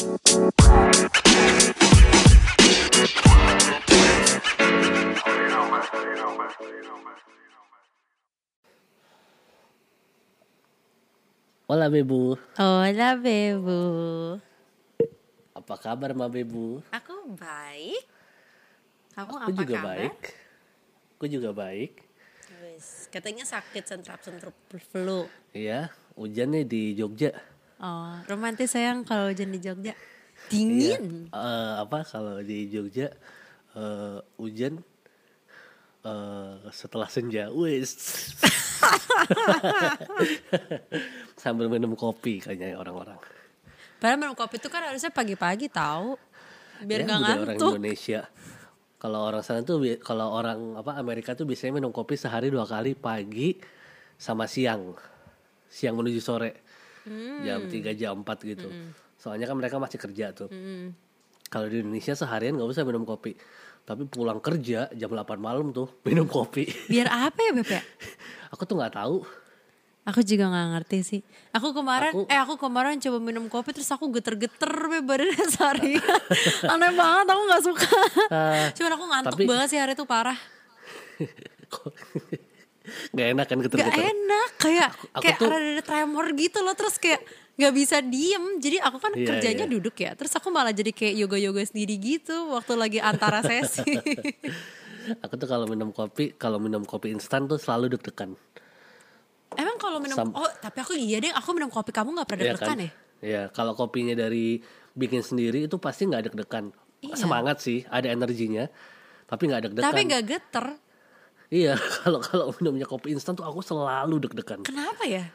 Hola Bebu, Hola Bebu. apa kabar Ma Bebu? Aku baik. Kamu Aku apa juga kabar? baik. Aku juga baik. Katanya sakit sentrap-sentrap flu. Iya, hujan nih di Jogja. Oh, romantis sayang kalau hujan di Jogja. Iya. Dingin. Eh, apa kalau di Jogja eh, hujan eh, setelah senja, wis. Sambil minum kopi kayaknya orang-orang. Padahal minum kopi itu kan harusnya pagi-pagi tahu. Biar Ya, nggak budaya orang ngantuk. Indonesia. Kalau orang sana tuh, kalau orang apa Amerika tuh biasanya minum kopi sehari dua kali pagi sama siang, siang menuju sore, Hmm. jam 3 jam 4 gitu. Soalnya kan mereka masih kerja tuh. Kalau di Indonesia seharian nggak usah minum kopi, tapi pulang kerja jam 8 malam tuh minum kopi. Biar apa ya Beb ya? Aku tuh nggak tahu. Aku juga nggak ngerti sih. Aku kemarin, Aku- eh aku kemarin coba minum kopi terus aku geter-geter badannya sehari. Aneh banget, aku nggak suka. Ah, Cuman aku ngantuk tapi- banget sih hari itu parah. Nggak enak kan Gak geter-geter. enak kayak Aku kayak tuh- ada tremor gitu loh terus kayak nggak bisa diem jadi aku kan Iya, kerjanya iya. duduk ya terus aku malah jadi kayak yoga yoga sendiri gitu waktu lagi antara sesi Aku tuh kalau minum kopi, kalau minum kopi instan tuh selalu deg-degan. emang kalau minum Sam- oh tapi aku iya deh aku minum kopi kamu nggak pernah Iya deg-degan ya Iya, kalau kopinya dari bikin sendiri itu pasti nggak deg-degan. Iya. Semangat sih, ada energinya, tapi nggak deg-degan. tapi nggak geter Iya, kalau kalau minumnya kopi instan tuh aku selalu deg-degan. kenapa ya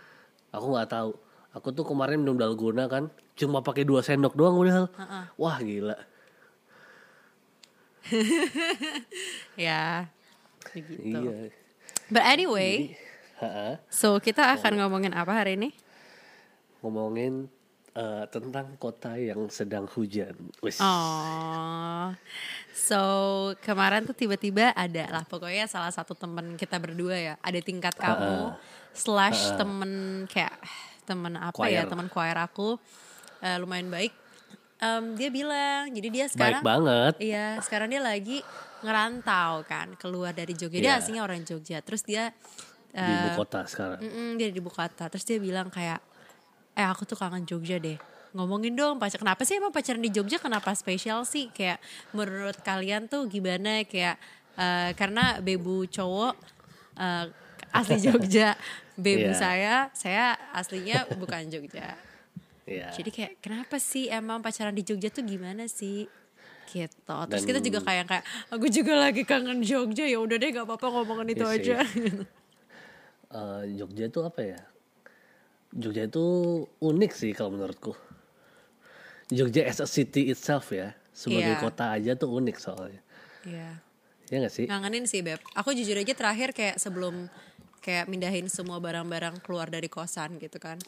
Aku nggak tahu. Aku tuh kemarin minum dalgona kan, cuma pakai dua sendok doang udah. Wah gila. ya begitu Iya. but anyway Ha-ha. so kita akan ngomongin apa hari ini Ngomongin eh, tentang kota yang sedang hujan. Oh, so kemarin tuh tiba-tiba ada lah pokoknya salah satu temen kita berdua ya ada tingkat kamu slash temen kayak temen apa Choir. ya temen choir aku eh, lumayan baik. Em, dia bilang jadi dia sekarang Baik banget. Iya, sekarang dia lagi ngerantau kan, keluar dari Jogja. Dia Iya. aslinya orang Jogja. Terus dia Di ibu kota sekarang. Mm-mm, dia di ibu kota. Terus dia bilang kayak, eh aku tuh kangen Jogja deh. Ngomongin dong pacar. Kenapa sih emang pacaran di Jogja kenapa spesial sih? Kayak menurut kalian tuh gimana? Kayak eh, karena bebu cowok eh, asli Jogja. Bebu Iya. saya, saya aslinya bukan Jogja. Iya. Jadi kayak kenapa sih emang pacaran di Jogja tuh gimana sih? Gitu. Terus Dan- kita juga kayak kayak aku juga lagi kangen Jogja ya udah deh gak apa-apa ngomongin itu Iya sih. aja. Eh, Jogja itu apa ya? Jogja itu unik sih kalau menurutku. Jogja as a city itself ya, sebagai Iya. kota aja tuh unik soalnya. Iya. Ya gak sih? Ngangenin sih Beb. Aku jujur aja terakhir kayak sebelum kayak mindahin semua barang-barang keluar dari kosan gitu kan.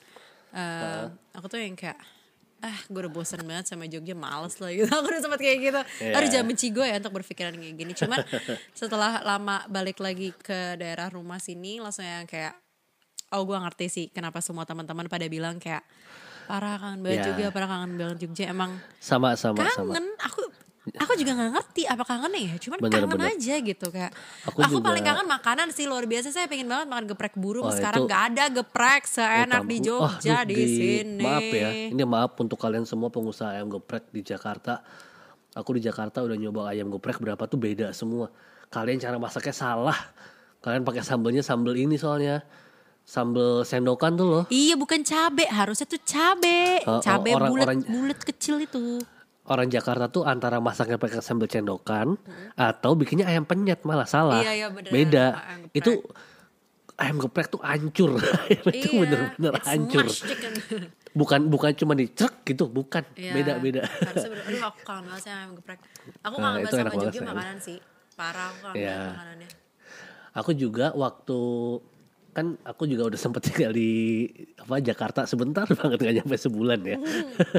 Eh, Aku tuh yang kayak ah gue udah bosan banget sama Jogja males lah gitu aku udah sempat kayak gitu Iya. harus jangan benci gue ya untuk berpikiran kayak gini cuman setelah lama balik lagi ke daerah rumah sini langsung yang kayak oh gue ngerti sih kenapa semua teman-teman pada bilang kayak parah kangen banget Jogja parah kangen banget Jogja emang Sama sama sama. kangen aku aku juga nggak ngerti apa kangennya ya cuman Bener, kangen bener. aja gitu kayak Aku aku, juga- paling kangen makanan sih luar biasa saya pengen banget makan geprek burung Oh, sekarang itu- nggak ada geprek seenak Utama. di Oh, Jogja di, sini Maaf ya, ini maaf untuk kalian semua pengusaha ayam geprek di Jakarta. Aku di Jakarta udah nyoba ayam geprek berapa tuh beda semua. Kalian cara masaknya salah. Kalian pakai sambelnya sambel ini soalnya. Sambel sendokan tuh loh. iya bukan cabe harusnya tuh cabe oh, cabe orang- bulat orang- bulat kecil itu Orang Jakarta tuh antara masaknya pakai sambel cendokan atau bikinnya ayam penyet malah salah. Iya, iya, bener. Beda. Ayam. Itu ayam geprek tuh hancur. itu iya bener-bener hancur. Bukan bukan cuma dicek gitu, bukan. Iya, Beda-beda. harusnya bener- aduh aku kangen banget ayam geprek aku Nah, kangen itu banget sama Jogja makanan sih parah aku kangen Iya. makanannya Aku juga waktu kan aku juga udah sempet tinggal di apa Jakarta sebentar banget nggak nyampe sebulan ya.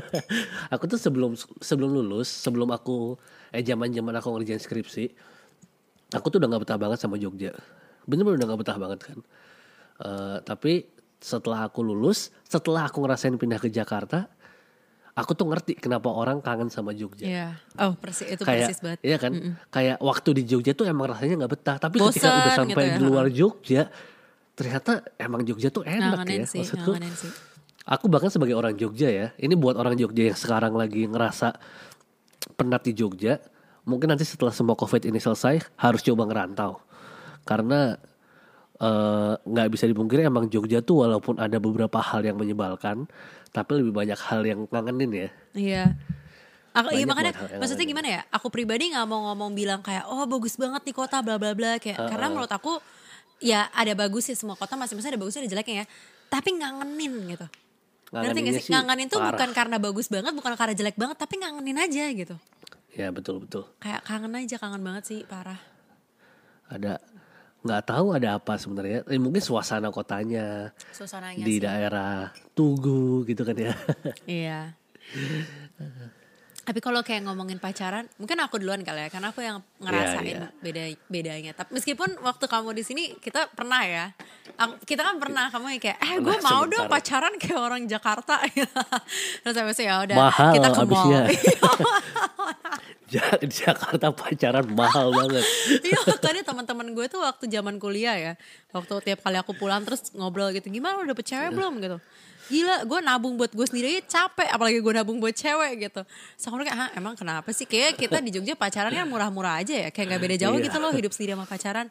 aku tuh sebelum sebelum lulus, sebelum aku eh zaman zaman aku ngerjain skripsi, aku tuh udah nggak betah banget sama Jogja. Bener-bener udah nggak betah banget kan. Eh, tapi setelah aku lulus, setelah aku ngerasain pindah ke Jakarta, aku tuh ngerti kenapa orang kangen sama Jogja. Iya. Oh persis itu kayak persis banget. iya kan kayak waktu di Jogja tuh emang rasanya nggak betah tapi ketika Bosen udah sampai gitu ya, di luar Jogja ternyata emang Jogja tuh enak Ngangenin ya sih, maksudku sih. aku bahkan sebagai orang Jogja ya ini buat orang Jogja yang sekarang lagi ngerasa penat di Jogja mungkin nanti setelah semua covid ini selesai harus coba ngerantau karena eh, nggak bisa dipungkiri emang Jogja tuh walaupun ada beberapa hal yang menyebalkan tapi lebih banyak hal yang ngangenin ya Iya. Aku, iya makanya maksudnya gimana ya? Aku pribadi nggak mau ngomong bilang kayak oh bagus banget nih kota bla bla bla kayak karena menurut aku ya ada bagusnya semua kota masing-masing ada bagusnya ada jeleknya ya. Tapi ngangenin gitu. Ngerti gak sih? sih Ngangenin tuh parah. bukan karena bagus banget, bukan karena jelek banget, tapi ngangenin aja gitu. ya betul betul Kayak kangen aja, kangen banget sih, parah. ada nggak tahu ada apa sebenarnya eh, mungkin suasana kotanya Suasananya di sih. daerah Tugu gitu kan ya Iya. Tapi kalau kayak ngomongin pacaran, mungkin aku duluan kali ya, karena aku yang ngerasain Iya, iya. beda bedanya. Tapi meskipun waktu kamu di sini kita pernah ya, Aku- kita kan pernah kamu yang kayak, eh gue mau sebentar. dong pacaran kayak orang Jakarta. Terus habis itu ya udah Mahal kita ke mall. di Jakarta pacaran mahal banget Iya makanya teman-teman gue tuh waktu zaman kuliah ya Waktu tiap kali aku pulang terus ngobrol gitu Gimana udah dapet cewek belum gitu Gila gue nabung buat gue sendiri capek Apalagi gue nabung buat cewek gitu. So aku kayak "Hah, emang kenapa sih? Kayak kita di Jogja pacaran kan murah-murah aja ya Kayak gak beda jauh Iya. gitu loh hidup sendiri sama pacaran.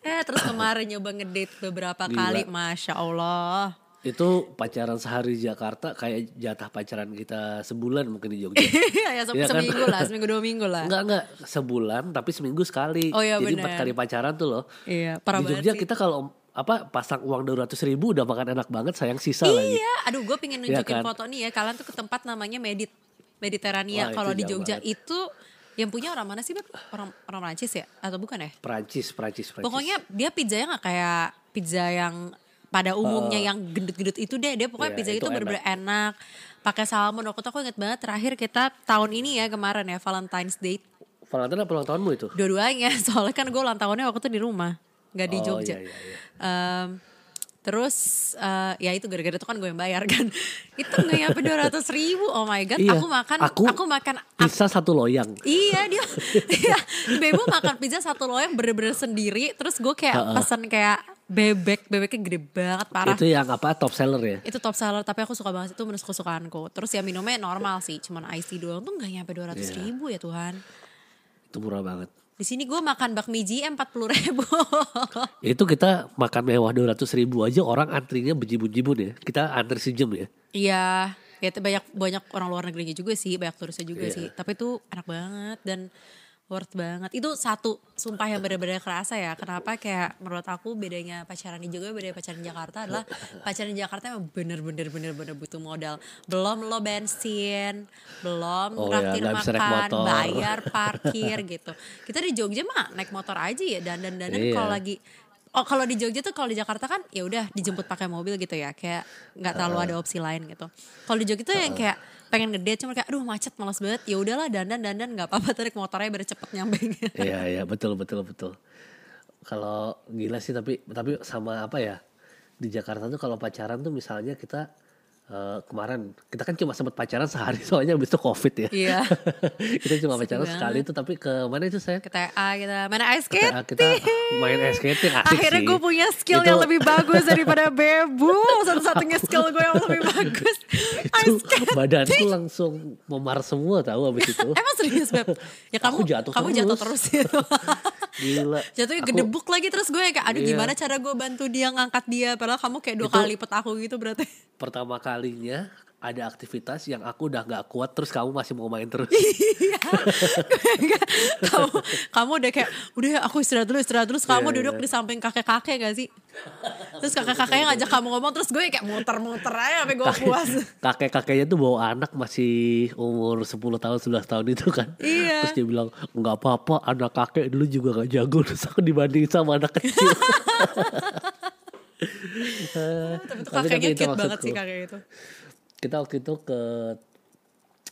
Eh terus kemarin nyoba ngedate beberapa Gila. kali Masya Allah. Itu pacaran sehari di Jakarta kayak jatah pacaran kita sebulan mungkin di Jogja. Ya se- Iya kan? seminggu lah Seminggu dua minggu lah. Enggak enggak sebulan tapi seminggu sekali. Oh iya, jadi bener. empat kali pacaran tuh loh. Iya parah di Jogja sih. kita kalau apa pasang uang dua ratus ribu udah makan enak banget sayang sisa lagi Iya, aduh gue pengen Iya nunjukin kan? foto nih ya. Kalian tuh ke tempat namanya Medit Mediterania. Kalau di Jogja banget. itu yang punya orang mana sih, Beb? Orang orang Prancis ya atau bukan ya? Perancis Perancis Perancis Pokoknya dia pizzanya nggak kayak pizza yang pada umumnya yang gendut-gendut itu deh. Dia pokoknya Iya, pizza itu itu bener-bener enak. Pakai salmon. Waktu itu aku inget banget terakhir kita tahun ini ya kemarin ya Valentine's Day. Valentine apa ulang tahunmu itu Dua-duanya. Soalnya kan gue ulang tahunnya waktu itu di rumah. Nggak di Oh, Jogja. iya, iya, iya. Em, terus eh, ya itu gara-gara itu kan gue yang bayar kan. itu nggak nyampe dua ratus ribu. Oh my god. Iya, Aku makan. aku- Aku, makan. pizza satu loyang Iya dia, iya, Bebo makan pizza satu loyang bener-bener sendiri. Terus gue kayak pesan kayak bebek, bebeknya gede banget parah. itu yang apa top seller ya Itu top seller tapi aku suka banget itu menu kesukaanku. Terus ya minumnya normal sih, cuman tea doang tuh nggak nyampe dua ratus Iya. ribu ya Tuhan. itu murah banget Di sini gue makan bakmi JM empat puluh ribu. itu kita makan mewah dua ratus ribu aja orang antrinya bejibun-jibun ya kita antri sejam ya Iya, ya banyak banyak orang luar negerinya juga sih, banyak turisnya juga Iya. sih. Tapi itu enak banget dan worth banget. Itu satu sumpah yang benar-benar kerasa ya. Kenapa kayak menurut aku bedanya pacaran di Jogja bedanya pacaran di Jakarta adalah pacaran di Jakarta emang bener-bener bener-bener butuh modal. Belum lo bensin, belum Oh ya, raktir naik makan, bayar parkir gitu. Kita di Jogja mah naik motor aja ya dan dan dan Iya. kalau lagi Oh kalau di Jogja tuh kalau di Jakarta kan ya udah dijemput pakai mobil gitu ya kayak nggak terlalu ada opsi lain gitu. Kalau di Jogja tuh yang kayak pengen ngedate cuma kayak aduh macet malas banget ya udahlah dandan dandan nggak apa-apa tarik motornya biar cepet nyampe. Iya iya betul betul betul. Kalau gila sih tapi tapi sama apa ya di Jakarta tuh kalau pacaran tuh misalnya kita eh, kemarin kita kan cuma sempat pacaran sehari soalnya habis itu covid ya. Iya. kita cuma Sedih pacaran banget. sekali itu tapi ke mana itu saya? Ke TA kita main ice skating. kita main ice skating asik Akhirnya sih. gue punya skill Itu- yang lebih bagus daripada Bebu. Satu-satunya skill gue yang lebih bagus. Ice itu skating. badanku langsung memar semua tahu habis itu. Emang serius Beb? Ya kamu Aku jatuh kamu terus. jatuh terus gitu. Gila. Jatuhnya Aku- gedebuk lagi terus gue kayak aduh Iya. gimana cara gue bantu dia ngangkat dia padahal kamu kayak dua Itu- kali lipat aku gitu berarti. pertama kalinya ada aktivitas yang aku udah nggak kuat terus kamu masih mau main terus. Iya. kamu kamu udah kayak udah aku istirahat dulu istirahat terus kamu Iya, duduk iya. di samping kakek-kakek gak sih? Terus kakek-kakeknya ngajak kamu ngomong terus gue kayak muter-muter aja sampai gue puas. Kakek-kakeknya tuh bawa anak masih umur 10 tahun 11 tahun itu kan. Iya. Terus dia bilang nggak apa-apa anak kakek dulu juga gak jago terus aku dibanding sama anak kecil. Tapi itu Tapi- tapi kakeknya itu cute banget sih kakek itu. Kita waktu itu ke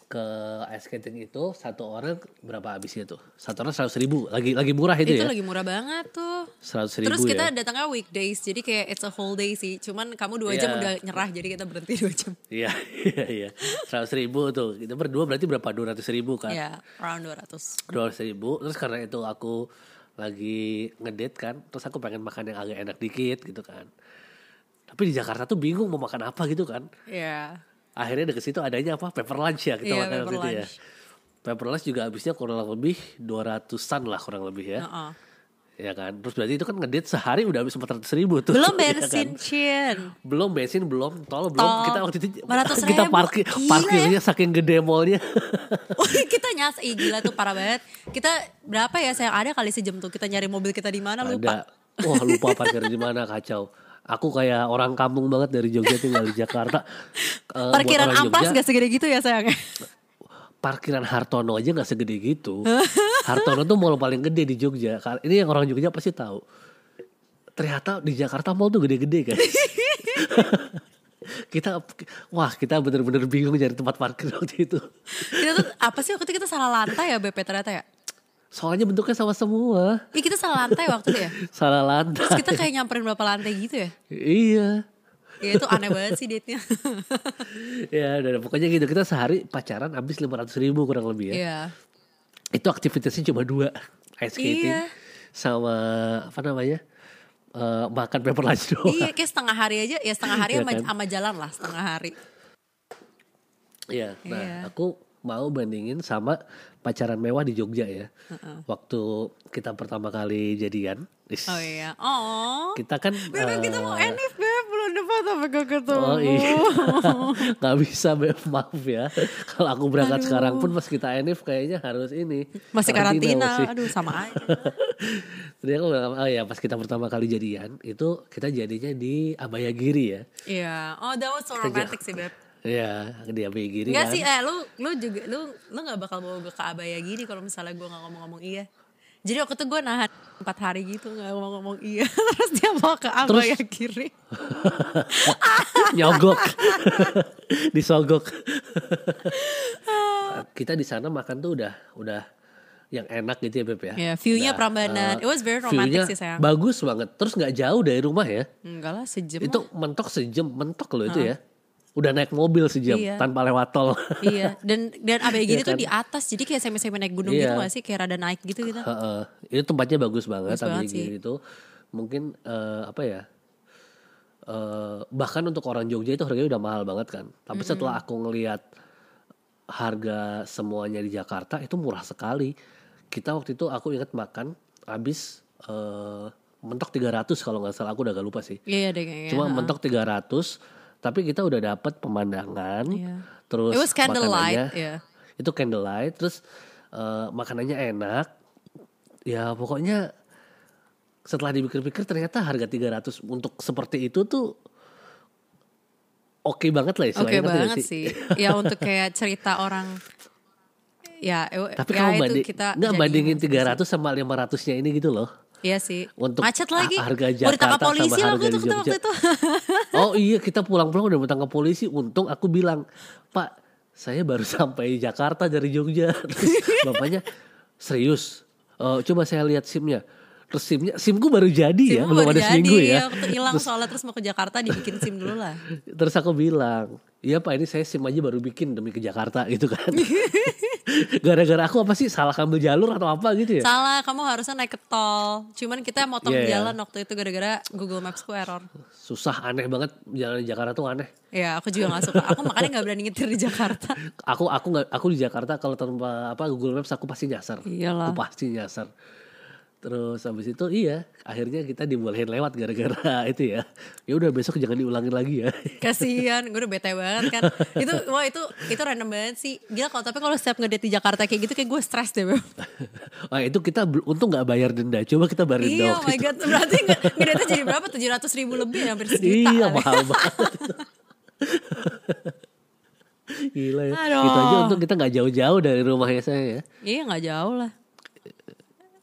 ke ice skating itu satu orang berapa habisnya tuh? Satu orang seratus ribu. Lagi lagi murah itu, Itu ya? lagi murah banget tuh. Seratus ribu Terus kita ya? datangnya weekdays, jadi kayak it's a whole day sih. Cuman kamu dua jam Iya. udah nyerah, jadi kita berhenti dua jam. Iya iya iya. Seratus ribu tuh. Kita berdua berarti berapa? Dua ratus ribu kan? Ya, around 200. dua ratus ribu terus karena itu aku lagi ngedate kan terus aku pengen makan yang agak enak dikit gitu kan tapi di Jakarta tuh bingung mau makan apa gitu kan Iya. Akhirnya deket situ adanya apa paper lunch ya kita Iya, makan waktu itu ya lunch. paper lunch juga habisnya kurang lebih 200an lah kurang lebih ya Heeh. ya kan terus berarti itu kan ngedate sehari udah habis 400 ribu tuh Belum ya kan? bensin, Chin. belum bensin belum tol belum Tol. kita waktu itu 400 kita parkir gila parkirnya saking gede mallnya Wih, kita nyas, ih gila tuh parah banget. Kita berapa ya sayang ada kali sejam tuh kita nyari mobil kita di mana lupa. Ada. Wah lupa parkir di mana kacau. Aku kayak orang kampung banget dari Jogja tinggal di Jakarta. Eh, buat Parkiran orang amplas Jogja, gak segede gitu ya sayang? Parkiran Hartono aja nggak segede gitu. Hartono tuh mall paling gede di Jogja. Ini yang orang Jogja pasti tahu. Ternyata di Jakarta mall tuh gede-gede guys. kita wah kita bener-bener bingung cari tempat parkir waktu itu. kita tuh apa sih waktu itu kita salah lantai ya BP ternyata ya? Soalnya bentuknya sama semua. Ih kita salah lantai waktu itu ya? Salah lantai. Terus kita kayak nyamperin berapa lantai gitu ya? Iya. Ya itu aneh banget sih date-nya. Ya, udah, pokoknya gitu. Kita sehari pacaran habis 500 ribu kurang lebih ya. Iya. itu aktivitasnya cuma dua ice skating Iya. sama apa namanya eh, makan paper lunch doang Iya kayak setengah hari aja ya setengah hari Iya sama, kan? sama jalan lah setengah hari. Iya, nah Iya. aku mau bandingin sama pacaran mewah di Jogja ya waktu kita pertama kali jadian Oh iya. Oh. kita kan Beb, kita mau eh, enif beb belum dapat apa gak ketemu. Oh iya, nggak bisa Beb, maaf ya. Kalau aku berangkat sekarang pun pas kita enif kayaknya harus ini. Masih karantina, masih. aduh sama aja. Jadi aku bilang, oh ya pas kita pertama kali jadian itu kita jadinya di Abayagiri ya. Iya. Oh that was so romantic sih beb. Iya di Abayagiri Enggak kan. sih, eh lu lu juga lu lu nggak bakal bawa gue ke abaya gini kalau misalnya gue nggak ngomong-ngomong iya. Jadi waktu itu gue nahan empat hari gitu nggak ngomong-ngomong iya, terus dia mau ke abaya kiri. Nyogok. Disogok. kita di sana makan tuh udah udah yang enak gitu ya Beb ya. Ya, view-nya Prambanan. eh, It was very romantic sih, sayang. Bagus banget. Terus nggak jauh dari rumah ya. Enggak lah sejam. Itu mentok sejam, mentok loh itu ya. Udah naik mobil sejam Iya. tanpa lewat tol. iya, dan dan gini Iya tuh kan? di atas, jadi kayak semi-semi naik gunung Iya. gitu gak sih? Kayak rada naik gitu gitu. Heeh. itu tempatnya bagus banget Bagus banget Abayagiri sih. itu. Mungkin eh, apa ya? eh, bahkan untuk orang Jogja itu harganya udah mahal banget kan. Tapi setelah aku ngelihat harga semuanya di Jakarta itu murah sekali. Kita waktu itu aku ingat makan habis eh, mentok 300 kalau nggak salah aku udah gak lupa sih. Iya deh kayaknya. Cuma mentok 300 tapi kita udah dapat pemandangan. Iya. Terus It was candlelight, makanannya- iya. Itu candlelight terus eh, makanannya enak. Ya pokoknya setelah dipikir-pikir ternyata harga 300 untuk seperti itu tuh oke banget lah Oke istilahnya ngerti nggak banget sih. Ya untuk kayak cerita orang ya Tapi ya kalau itu banding, kita nggak bandingin inspirasi. 300 sama 500-nya ini gitu loh. Iya sih. Untuk Macet lagi. ha- harga Mau ditangkap Jakarta sama polisi lah harga waktu itu, di waktu itu. Oh iya kita pulang-pulang udah ditangkap polisi. Untung aku bilang, Pak saya baru sampai Jakarta dari Jogja. Terus bapaknya serius. "Eh, coba saya lihat SIM-nya. Terus SIM-nya, SIM-ku baru jadi ya, SIM belum baru ada jadi, seminggu ya. Waktu hilang soalnya terus mau ke Jakarta dibikin SIM dulu lah. Terus aku bilang, iya pak ini saya SIM aja baru bikin demi ke Jakarta gitu kan. Gara-gara aku apa sih salah ambil jalur atau apa gitu ya? Salah, kamu harusnya naik ke tol. Cuman kita motong Iya, iya. jalan waktu itu gara-gara Google Maps ku error. Susah aneh banget jalan di Jakarta tuh aneh. Ya, aku juga gak suka. Aku makanya gak berani nyetir di Jakarta. Aku aku nggak aku di Jakarta kalau tanpa apa Google Maps aku pasti nyasar. Iyalah. Aku pasti nyasar. Terus habis itu iya akhirnya kita dibolehin lewat gara-gara itu ya. Ya udah besok jangan diulangin lagi ya. Kasihan, gue udah bete banget kan. Itu wah itu itu random banget sih. Gila kalau tapi kalau setiap ngedate di Jakarta kayak gitu kayak gue stres deh, Beb. Wah itu kita untung nggak bayar denda. Coba kita bayar denda Iya, oh my itu. god. Berarti nge- ngedate jadi berapa? 700 ribu lebih hampir sejuta. Iya mahal banget. Gila ya. Aduh. Gitu aja untung kita nggak jauh-jauh dari rumahnya saya ya. Iya nggak jauh lah.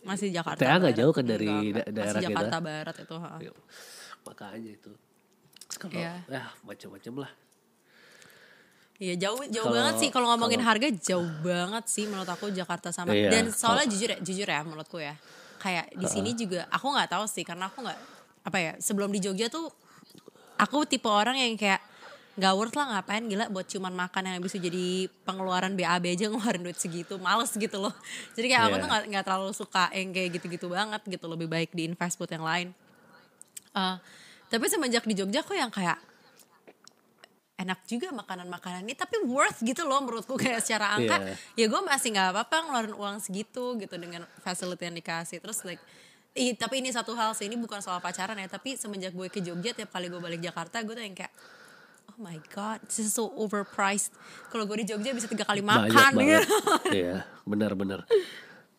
Masih Jakarta. TA nggak jauh kan dari Enggak, da- daerah Masih kita? Jakarta Barat itu. ha. Makanya itu. Kalau Iya. ya macam-macam lah. Iya jauh jauh Kalau- banget sih kalau ngomongin kalau- harga jauh banget sih menurut aku Jakarta sama Iya, dan soalnya jujur ya jujur ya menurutku ya kayak di sini juga aku nggak tahu sih karena aku nggak apa ya sebelum di Jogja tuh aku tipe orang yang kayak nggak worth lah ngapain gila buat cuman makan yang bisa jadi pengeluaran BAB aja ngeluarin duit segitu males gitu loh jadi kayak aku Iya. tuh nggak nggak terlalu suka yang kayak gitu-gitu banget gitu lebih baik di invest buat yang lain Eh, tapi semenjak di Jogja aku yang kayak enak juga makanan-makanan ini tapi worth gitu loh menurutku kayak secara angka Iya. ya gue masih nggak apa-apa ngeluarin uang segitu gitu dengan facility yang dikasih terus like ih, tapi ini satu hal sih ini bukan soal pacaran ya tapi semenjak gue ke Jogja tiap kali gue balik Jakarta gue tuh yang kayak oh my god this is so overpriced kalau gue di Jogja bisa tiga kali Banyak makan banget. gitu. Iya, benar-benar.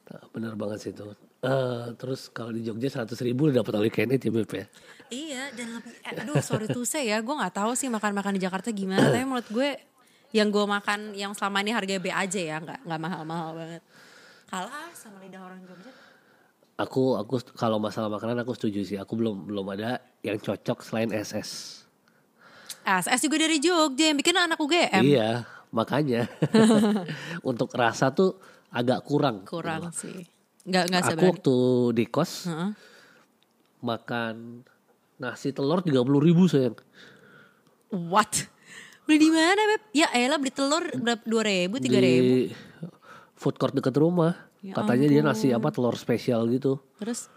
Nah, Benar banget sih itu. Eh, terus kalau di Jogja 100 ribu udah dapat all you can eat ya Beb ya. Iya dan lebih eh, aduh sorry to say ya gue nggak tahu sih makan-makan di Jakarta gimana tapi menurut gue yang gue makan yang selama ini harga B aja ya nggak nggak mahal-mahal banget kalah sama lidah orang Jogja Aku aku kalau masalah makanan aku setuju sih. Aku belum belum ada yang cocok selain SS. SS juga dari Jogja yang bikin anak UGM Iya, makanya. Untuk rasa tuh agak kurang. kurang sih nggak nggak Aku waktu di kos Heeh. makan nasi telur 30 ribu sayang. what beli di mana beb ya elah beli telur berapa dua ribu tiga ribu Di food court deket rumah. Ya Katanya dia nasi apa telur spesial gitu. terus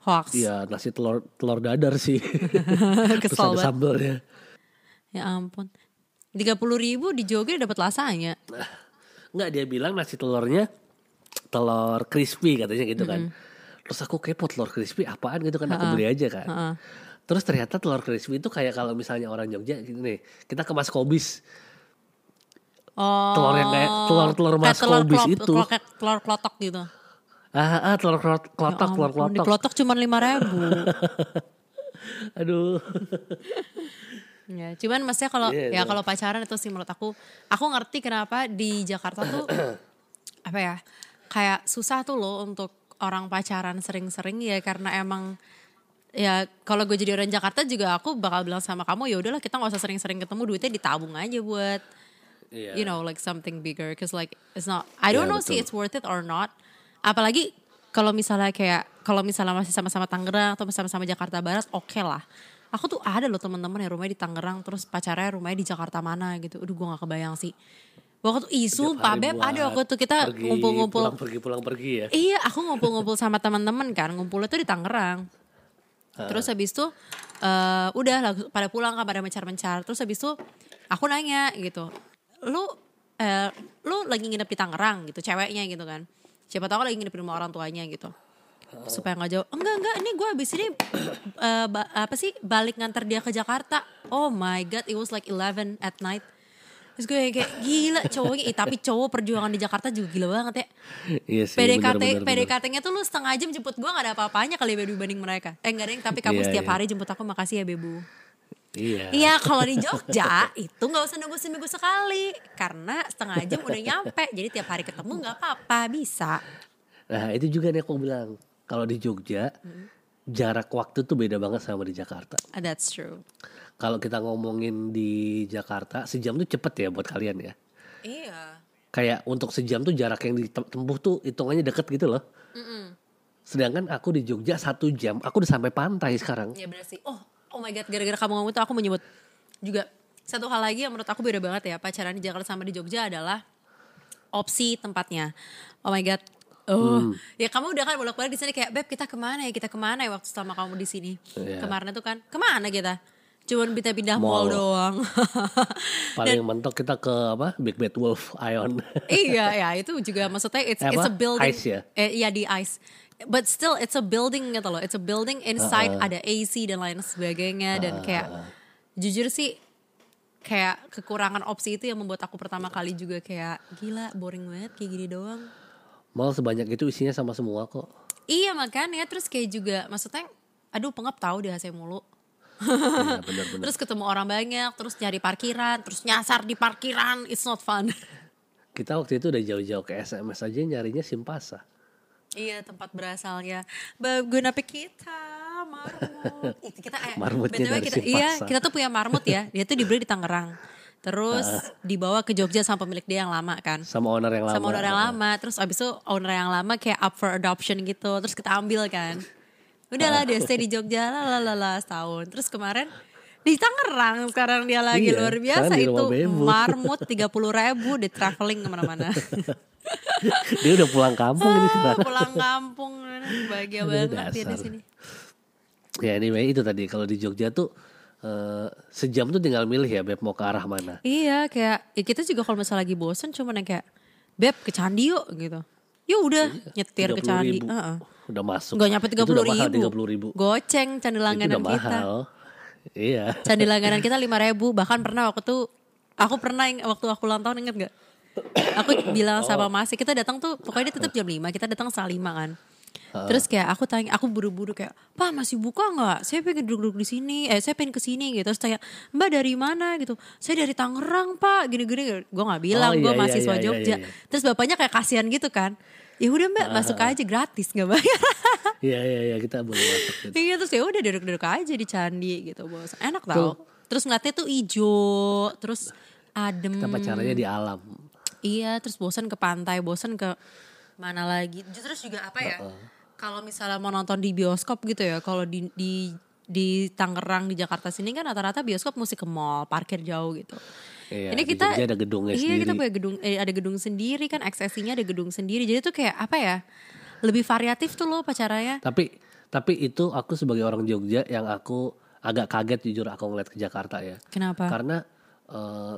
hoax Iya nasi telur telur dadar sih. Terus kesel ada banget sambalnya. ya ampun tiga puluh ribu di Jogja dapat lasanya Enggak dia bilang nasi telurnya telur crispy katanya gitu kan. Terus aku kepo telur crispy apaan gitu kan aku beli aja kan. Heeh. Terus ternyata telur crispy itu kayak kalau misalnya orang Jogja gini nih, kita ke Mas Kobis. Oh, Telur yang kayak telur-telur kayak Mas telur Kobis klop- itu. Telur, telur klotok gitu. Ah, ah telur klot- klotok, Ya telur ampun, Di klotok cuma lima ribu. Aduh. ya, cuman maksudnya kalau Iya, ya itu. kalau pacaran itu sih menurut aku, aku ngerti kenapa di Jakarta tuh apa ya kayak susah tuh loh untuk orang pacaran sering-sering ya karena emang ya kalau gue jadi orang Jakarta juga aku bakal bilang sama kamu ya udahlah kita nggak usah sering-sering ketemu duitnya ditabung aja buat Iya. you know like something bigger cause like it's not I don't Iya, know betul. it's worth it or not apalagi kalau misalnya kayak kalau misalnya masih sama-sama Tangerang atau sama-sama Jakarta Barat oke lah aku tuh ada loh teman-teman yang rumahnya di Tangerang terus pacarnya rumahnya di Jakarta mana gitu aduh gue gak kebayang sih waktu itu isu Pak Beb ada waktu itu kita ngumpul-ngumpul Pulang pergi pulang pergi ya. Iya, aku ngumpul-ngumpul sama teman-teman kan, ngumpulnya tuh di Tangerang. Terus habis itu eh udah lah pada pulang kan pada mencar-mencar. Terus habis itu aku nanya gitu, lu eh, lu lagi nginep di Tangerang gitu, ceweknya gitu kan. Siapa tahu lagi nginep di rumah orang tuanya gitu. Supaya nggak jauh. Enggak enggak, ini gue habis ini eh, ba- apa sih balik nganter dia ke Jakarta. Oh my god, it was like 11 at night. Terus gue kayak gila cowoknya, Ih, tapi cowok perjuangan di Jakarta juga gila banget ya. Iya sih. PDKT bener, bener. PDKT-nya tuh lu setengah jam jemput gue gak ada apa-apanya kali ya Bebu dibanding mereka. Eh enggak deh, tapi kamu Iya, setiap iya. hari jemput aku makasih ya Bebu. Iya. Iya kalau di Jogja itu gak usah nunggu seminggu sekali. Karena setengah jam udah nyampe. Jadi tiap hari ketemu gak apa-apa, bisa. Nah itu juga nih aku bilang. Kalau di Jogja, jarak waktu tuh beda banget sama di Jakarta. Ah, That's true. Kalau kita ngomongin di Jakarta, sejam tuh cepet ya buat kalian ya. Iya. Kayak untuk sejam tuh jarak yang ditempuh tuh hitungannya deket gitu loh. Sedangkan aku di Jogja satu jam, aku udah sampai pantai sekarang. Iya benar sih. Oh, oh my god, gara-gara kamu ngomong itu aku menyebut juga satu hal lagi yang menurut aku beda banget ya pacaran di Jakarta sama di Jogja adalah opsi tempatnya. Oh my god. Oh, ya kamu udah kan bolak-balik di sini kayak beb kita ke mana ya kita ke mana ya waktu selama kamu di sini Iya. kemarin itu kan ke mana kita cuman pindah-pindah mall, Mall. doang Paling mentok kita ke apa? Big Bad Wolf Ion. iya ya itu juga maksudnya it's it's a building Ice ya? eh, iya di ice but still it's a building gitu loh. It's a building inside ada AC dan lain sebagainya dan kayak jujur sih kayak kekurangan opsi itu yang membuat aku pertama kali juga kayak gila boring banget kayak gini doang. Mall sebanyak itu isinya sama semua kok. iya makanya. Terus kayak juga maksudnya aduh pengap tahu di AC mulu. Iya benar-benar. terus ketemu orang banyak terus nyari parkiran terus nyasar di parkiran. It's not fun. Kita waktu itu udah jauh-jauh ke SMS aja nyarinya Simpasa. Iya tempat berasalnya Baguna kita marmut. Itu kita eh, Marmutnya BTW dari kita, Simpasa. iya kita tuh punya marmut ya. Dia tuh dibeli di Tangerang. Terus dibawa ke Jogja sama pemilik dia yang lama kan. Sama owner yang lama. Sama owner yang lama. Terus abis itu owner yang lama kayak up for adoption gitu. Terus kita ambil kan. Udahlah dia stay di Jogja lah lah lah setahun. Terus kemarin di Tangerang sekarang dia lagi Iya, luar biasa itu marmut tiga puluh ribu di traveling ke mana-mana. Dia udah pulang kampung ini sekarang. Pulang kampung bahagia banget dia di sini. Ya anyway itu tadi kalau di Jogja tuh eh, sejam tuh tinggal milih ya Beb mau ke arah mana. Iya kayak ya kita juga kalau misalnya lagi bosen cuma yang kayak beb ke candi yuk gitu. Ya udah nyetir ke 30.000. candi. Heeh. Udah masuk. Gak nyampe tiga puluh ribu. 30 ribu. Goceng candi Itu langganan kita. Iya. Candi langganan kita lima ribu. Bahkan pernah waktu itu aku pernah waktu aku ulang tahun inget gak? Aku bilang sama Oh. Mas, kita datang tuh pokoknya dia tutup jam 5, kita datang setengah lima kan. Terus kayak aku tanya, aku buru-buru kayak, Pak masih buka nggak? Saya pengen duduk-duduk di sini, eh saya pengen ke sini gitu. Terus tanya, Mbak dari mana gitu? Saya dari Tangerang Pak, gini-gini. Gue nggak bilang, Oh, gue iya, iya, mahasiswa iya, Jogja. iya, iya. Terus bapaknya kayak kasihan gitu kan. Ya udah Mbak masuk aja gratis nggak bayar. Iya iya iya kita boleh masuk. gitu. Iya terus ya udah duduk-duduk aja di candi gitu bos. Enak tau. Terus ngeliatnya tuh ijo, terus adem. Kita pacarannya di alam. Iya, terus bosan ke pantai, bosan ke mana lagi. Terus juga apa ya? Kalau misalnya mau nonton di bioskop gitu ya, kalau di di di Tangerang di Jakarta sini kan rata-rata bioskop mesti ke mall, parkir jauh gitu. Iya, Ini kita ada gedungnya iya, sendiri. kita punya gedung eh, ada gedung sendiri kan, XSI-nya ada gedung sendiri. Jadi tuh kayak apa ya? Lebih variatif tuh loh pacaranya. Tapi tapi itu aku sebagai orang Jogja yang aku agak kaget jujur aku ngeliat ke Jakarta ya. Kenapa? Karena eh,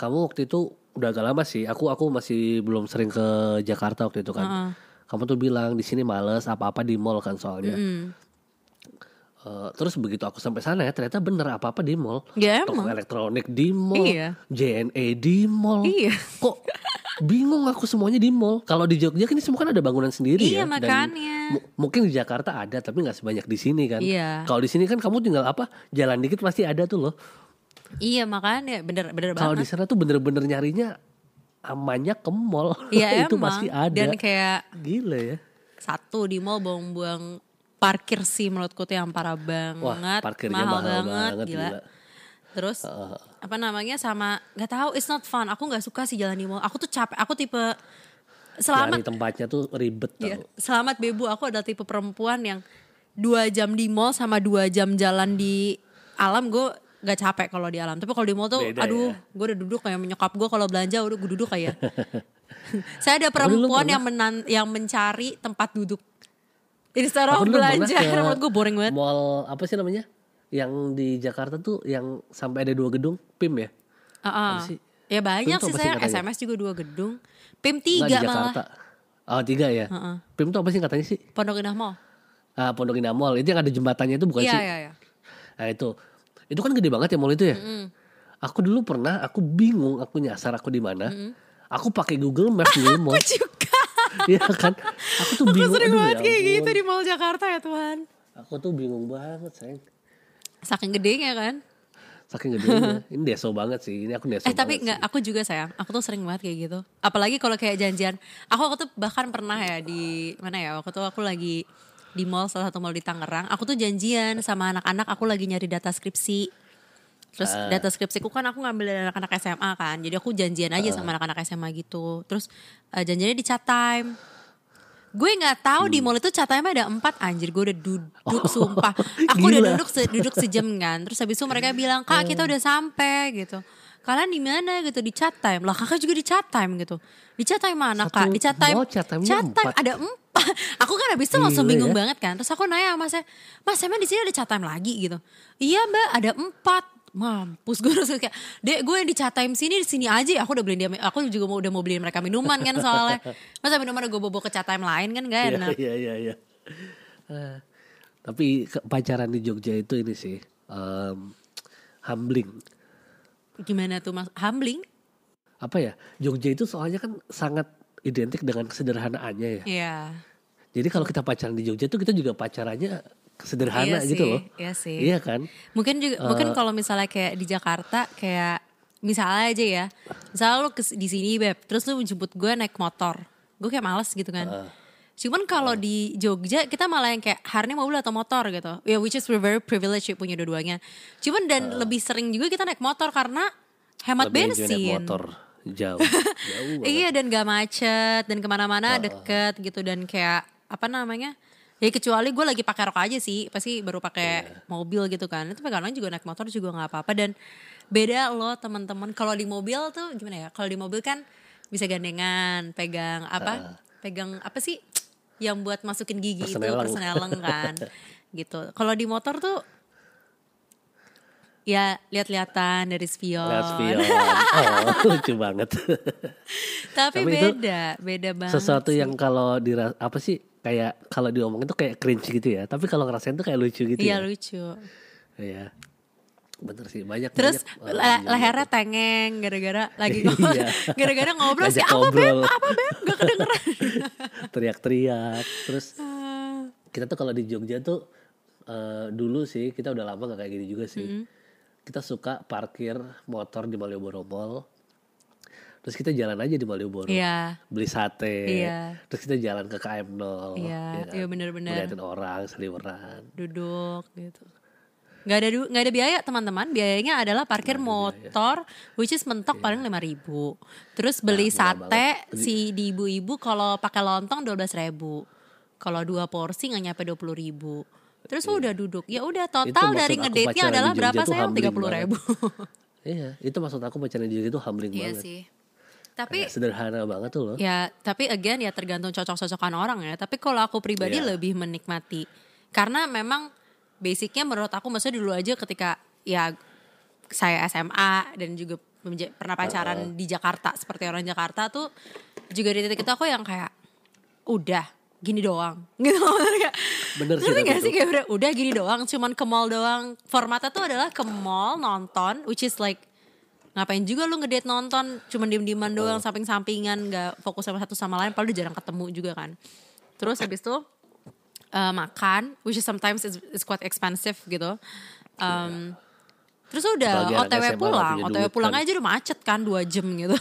kamu waktu itu udah agak lama sih. Aku aku masih belum sering ke Jakarta waktu itu kan. Kamu tuh bilang di sini males apa-apa di mall kan soalnya. Mm. Eh, terus begitu aku sampai sana ya ternyata bener apa-apa di mall. Ya Toko emang. elektronik di mall, Iya. JNE di mall. Iya. Kok bingung aku semuanya di mall. Kalau di Jogja kan ini semua kan ada bangunan sendiri Iya, ya. Dan makanya. mu- mungkin di Jakarta ada tapi nggak sebanyak di sini kan. Iya. Kalau di sini kan kamu tinggal apa jalan dikit pasti ada tuh loh. Iya makanya bener bener Kalau di sana tuh bener-bener nyarinya amannya ke mall. Iya itu emang. pasti ada. Dan kayak Gila ya. satu di mall buang-buang parkir sih menurutku tuh yang parah banget. Wah parkirnya mahal, banget, gila. gila. Terus apa namanya sama nggak tahu it's not fun. Aku nggak suka sih jalan di mall. Aku tuh capek. Aku tipe selamat Nyari tempatnya tuh ribet tau. Iya, selamat Bebu. Aku adalah tipe perempuan yang dua jam di mall sama dua jam jalan di alam. Gue gak capek kalau di alam. Tapi kalau di mall tuh, Beda aduh, ya. gue udah duduk kayak menyokap gue kalau belanja udah gue duduk kayak. Saya ada perempuan yang menan, yang mencari tempat duduk. Instead of Aku dulu belanja, menurut gue boring banget. Mall apa sih namanya? Yang di Jakarta tuh yang sampai ada dua gedung, PIM ya? Ah, ah. sih? Ya banyak Itu sih apa saya? SMS juga dua gedung. PIM Nggak, di tiga Jakarta. malah. Oh tiga ya? PIM tuh apa sih katanya sih? Pondok Indah Mall. Ah, Pondok Indah Mall. Itu yang ada jembatannya itu bukan Iya, sih? iya, iya. Nah itu. Itu kan gede banget ya mall itu ya? Aku dulu pernah, aku bingung aku nyasar aku di mana. Aku pakai Google Maps di mall. Juga. Iya kan? Aku tuh Aku bingung. sering aduh, banget ya kayak ampun. gitu di Mall Jakarta ya Tuhan. Aku tuh bingung banget sayang. Saking gedenya kan. Saking gedenya. Ini deso banget sih. Ini aku deso Eh tapi banget nggak, sih. aku juga sayang. Aku tuh sering banget kayak gitu. Apalagi kalau kayak janjian. Aku waktu tuh bahkan pernah ya di mana ya? Waktu tuh aku lagi di mall salah satu mall di Tangerang. Aku tuh janjian sama anak-anak. Aku lagi nyari data skripsi. Terus Ah. data skripsiku kan aku ngambil dari anak-anak SMA kan. Jadi aku janjian aja sama anak-anak SMA gitu. Terus eh, janjiannya di chat time. Gue nggak tahu di Hmm. mall itu chat time ada empat anjir. Gue udah duduk Oh, sumpah. Aku udah gila. duduk se- duduk sejam kan. Terus habis itu mereka bilang, "Kak, kita udah sampai." gitu. Kalian di mana gitu di chat time. Lah kakak juga di chat time gitu. Di chat time mana Satu kak? Di chat time. mall chat time-nya chat time empat. ada empat. Aku kan habis itu langsung Gila bingung ya. banget kan. Terus aku nanya sama saya, Mas emang di sini ada chat time lagi gitu? Iya mbak ada empat. Mampus gue harus kayak, dek gue yang di chat time sini di sini aja. Aku udah beliin dia, aku juga mau udah mau beliin mereka minuman kan soalnya. Masa minuman gue bawa ke chat time lain kan gak Iya enak. iya iya. iya. Eh, tapi pacaran di Jogja itu ini sih. em, humbling. Gimana tuh mas? Humbling? Apa ya? Jogja itu soalnya kan sangat identik dengan kesederhanaannya ya. Iya. Jadi kalau kita pacaran di Jogja tuh kita juga pacarannya sederhana Iya gitu sih, loh. iya sih. Iya kan? Mungkin juga mungkin kalau misalnya kayak di Jakarta kayak misalnya aja ya. Misalnya lu di sini beb, terus lu jemput gue naik motor. Gue kayak males gitu kan. Cuman kalau di Jogja kita malah yang kayak hari ini mobil atau motor gitu. Ya which is we're very privileged ya punya dua-duanya. Cuman dan lebih sering juga kita naik motor karena hemat Lebih enjoy naik bensin. motor jauh. jauh. Iya dan gak macet dan ke mana-mana deket gitu dan kayak apa namanya? Ya kecuali gue lagi pakai rok aja sih, pasti baru pakai Iya. mobil gitu kan. Itu kadang juga naik motor juga nggak apa-apa dan beda loh teman-teman. Kalau di mobil tuh gimana ya? Kalau di mobil kan bisa gandengan, pegang apa? Pegang apa sih? Yang buat masukin gigi itu Perseneleng. kan. gitu. Kalau di motor tuh ya lihat-lihatan dari spion. Lihat spion. Oh, lucu banget. Tapi, Tapi beda, beda banget. Sesuatu sih. yang kalau di apa sih kayak kalau diomongin tuh kayak cringe gitu ya. Tapi kalau ngerasain tuh kayak lucu gitu Iya ya. lucu. Iya. Bener sih banyak Terus banyak orang le- lehernya tengeng gara-gara lagi ngobrol. Iya. gara-gara ngobrol sih apa beb? ngobrol. Apa beb? Gak kedengeran. teriak-teriak. Terus kita tuh kalau di Jogja tuh eh, dulu sih kita udah lama gak kayak gini juga sih. Kita suka parkir motor di Malioboro Mall. Terus kita jalan aja di Malioboro. Iya. Beli sate. Iya. Terus kita jalan ke KM 0. Iya, iya bener-bener. Ngeliatin orang seliweran. Duduk gitu. Gak ada nggak ada biaya teman-teman. Biayanya adalah parkir motor, which is mentok paling lima ribu. Terus beli murah sate si di ibu-ibu kalau pakai lontong dua belas ribu. Kalau dua porsi nggak nyampe dua puluh ribu. Terus udah duduk. Ya udah total dari pacaran di adalah berapa humbling Tiga puluh ribu. Iya, itu maksud aku pacaran di Jogja itu humbling Iya banget. sih. Tapi Kayak sederhana banget tuh loh. Ya, tapi again ya tergantung cocok-cocokan orang ya. Tapi kalau aku pribadi Iya. lebih menikmati. Karena memang basicnya menurut aku maksudnya dulu aja ketika ya saya SMA dan juga pernah pacaran di Jakarta seperti orang Jakarta tuh juga di titik itu aku yang kayak udah gini doang gitu Kayak, Bener sih gak itu. sih kayak udah, udah gini doang cuman ke mall doang formatnya tuh adalah ke mall nonton which is like ngapain juga lu ngedate nonton? Cuman diem-dieman doang samping-sampingan nggak fokus sama satu sama lain padahal udah jarang ketemu juga kan. Terus habis itu eh, makan which is sometimes is, is quite expensive gitu. Um, terus udah otw pulang. otw pulang kan. aja udah macet kan dua jam gitu.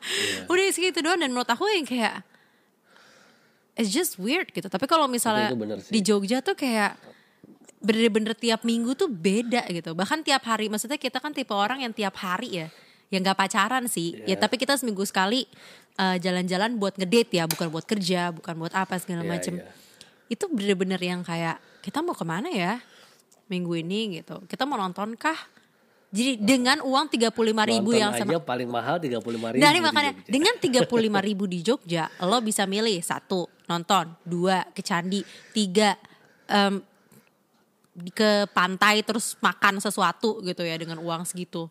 Udah segitu doang dan menurut aku yang kayak it's just weird gitu. Tapi kalau misalnya di Jogja tuh kayak bener-bener tiap minggu tuh beda gitu. Bahkan tiap hari maksudnya kita kan tipe orang yang tiap hari ya yang nggak pacaran sih. Ya Iya. tapi kita seminggu sekali eh, jalan-jalan buat ngedate ya bukan buat kerja bukan buat apa segala Iya, macem. iya. itu bener-bener yang kayak kita mau ke mana ya minggu ini? gitu. Kita mau nonton kah? Jadi dengan uang tiga puluh lima ribu Nonton yang aja sama paling mahal 35 ribu. Nah ini makanya dengan tiga puluh lima ribu di Jogja, lo bisa milih satu nonton, dua ke candi, tiga di- ke pantai terus makan sesuatu gitu ya dengan uang segitu.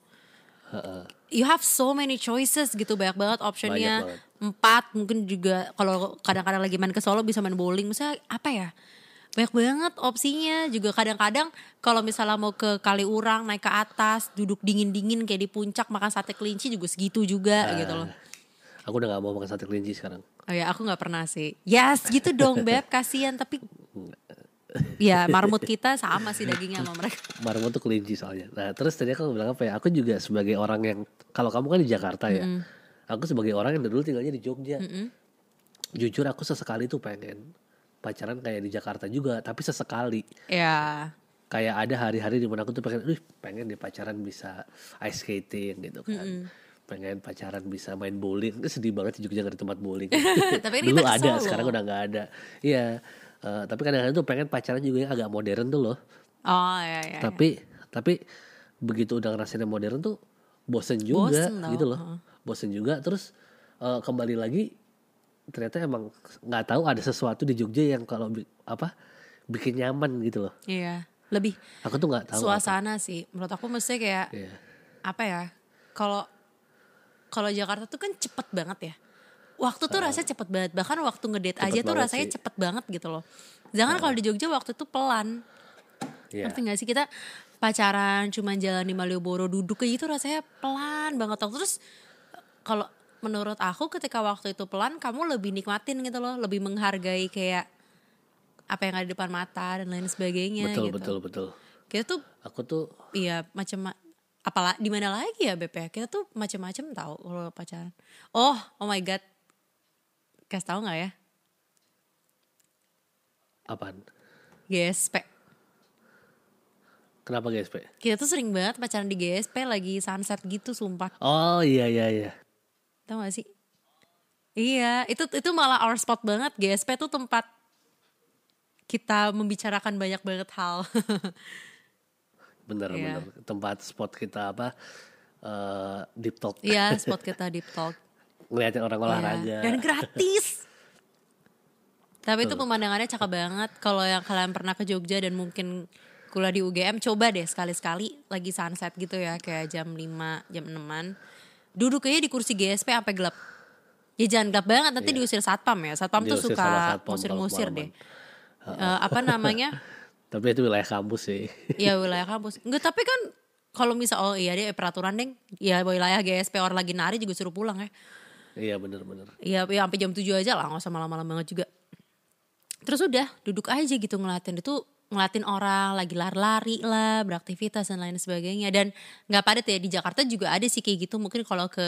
You have so many choices gitu banyak banget optionnya. Banyak banget. Empat mungkin juga kalau kadang-kadang lagi main ke Solo bisa main bowling. Misalnya apa ya? Banyak banget opsinya juga kadang-kadang kalau misalnya mau ke Kaliurang naik ke atas duduk dingin-dingin kayak di puncak makan sate kelinci juga segitu juga gitu loh. Aku udah gak mau makan sate kelinci sekarang. Oh ya aku nggak pernah sih. Yes gitu dong beb kasihan tapi ya marmut kita sama sih dagingnya sama mereka. Marmo tuh kelinci soalnya. Nah terus tadi aku bilang apa ya? Aku juga sebagai orang yang kalau kamu kan di Jakarta ya. Aku sebagai orang yang dulu tinggalnya di Jogja. Jujur aku sesekali tuh pengen pacaran kayak di Jakarta juga, tapi sesekali. Ya Kayak ada hari-hari di mana aku tuh pengen, "Wih, pengen di pacaran bisa ice skating gitu kan. Pengen pacaran bisa main bowling. Sedih banget di Jogja gak ada tempat bowling. Tapi Dulu ada, sekarang udah nggak ada. Iya. Eh, tapi kadang-kadang tuh pengen pacaran juga yang agak modern tuh loh. oh ya ya. ya. tapi tapi begitu udah ngerasain yang modern tuh bosen juga Bosen gitu loh bosen juga terus eh, kembali lagi ternyata emang nggak tahu ada sesuatu di Jogja yang kalau bi- apa bikin nyaman gitu loh Iya lebih aku tuh nggak tahu apa. suasana sih menurut aku mesti kayak Iya. apa ya kalau kalau Jakarta tuh kan cepet banget ya waktu tuh rasanya cepet banget bahkan waktu ngedate Cepet aja tuh rasanya sih. cepet banget gitu loh jangan kalau di Jogja waktu itu pelan Iya. ngerti gak sih kita pacaran cuman jalan di Malioboro duduk kayak gitu rasanya pelan banget terus kalau menurut aku ketika waktu itu pelan kamu lebih nikmatin gitu loh lebih menghargai kayak apa yang ada di depan mata dan lain sebagainya betul gitu betul betul kita tuh aku tuh Iya macam apalah di mana lagi ya Beb ya? Kita tuh macam-macam tahu kalau pacaran. Oh, oh my god. Kasih tahu nggak ya? apaan GSP. Kenapa GSP? Kita tuh sering banget pacaran di GSP lagi sunset gitu sumpah. Oh iya iya iya. Tahu gak sih? Iya, itu itu malah our spot banget. GSP tuh tempat kita membicarakan banyak banget hal. Bener Iya. bener. Tempat spot kita apa? eh deep talk. Iya, spot kita deep talk. Ngeliatin orang olahraga. Iya, Dan gratis. Tapi itu pemandangannya cakep banget. Kalau yang kalian pernah ke Jogja dan mungkin kuliah di UGM, coba deh sekali-sekali lagi sunset gitu ya, kayak jam 5, jam 6-an. Duduk aja di kursi GSP sampai gelap. Ya jangan gelap banget, nanti diusir satpam ya. Satpam tuh Diusir sama suka musir-musir deh. Eh, apa namanya? Tapi itu wilayah kampus sih. ya wilayah kampus. Enggak, tapi kan kalau misal oh iya deh peraturan deng, ya wilayah GSP orang lagi nari juga suruh pulang ya. Iya bener bener. Iya, ya sampai jam 7 aja lah, nggak usah malam-malam banget juga. Terus udah duduk aja gitu ngeliatin itu ngeliatin orang lagi lari-lari lah, beraktivitas dan lain sebagainya. Dan nggak padat ya di Jakarta juga ada sih kayak gitu. Mungkin kalau ke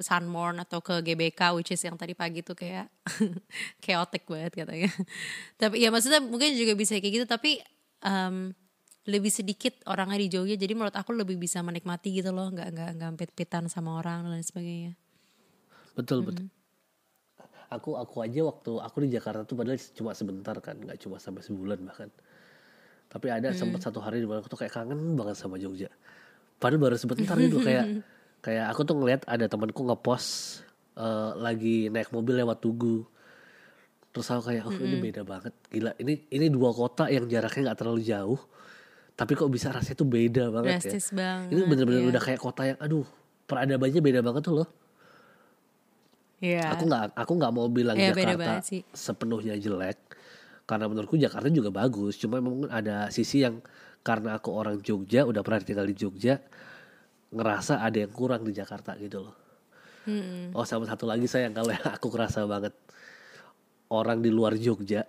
Sunmorn atau ke GBK, which is yang tadi pagi tuh kayak chaotic banget katanya. Tapi ya maksudnya mungkin juga bisa kayak gitu. Tapi em, lebih sedikit orangnya di Jogja. Jadi menurut aku lebih bisa menikmati gitu loh, nggak nggak nggak pit-pitan sama orang dan lain sebagainya. Betul betul. Aku aku aja waktu aku di Jakarta tuh padahal cuma sebentar kan, nggak cuma sampai sebulan bahkan. Tapi ada sempat satu hari di mana aku tuh kayak kangen banget sama Jogja. Padahal baru sebentar itu kayak kayak aku tuh ngeliat ada temanku ngepost eh, lagi naik mobil lewat Tugu. Terus aku kayak, oh ini beda banget, gila. Ini ini dua kota yang jaraknya nggak terlalu jauh, tapi kok bisa rasanya tuh beda banget ya. Drastis banget. Ini bener-bener iya. udah kayak kota yang, aduh, peradabannya beda banget tuh loh. Iya. Aku nggak aku nggak mau bilang Iya, beda Jakarta sepenuhnya jelek karena menurutku Jakarta juga bagus cuma memang ada sisi yang karena aku orang Jogja udah pernah tinggal di Jogja ngerasa ada yang kurang di Jakarta gitu loh. Oh sama satu lagi saya kalau yang aku kerasa banget orang di luar Jogja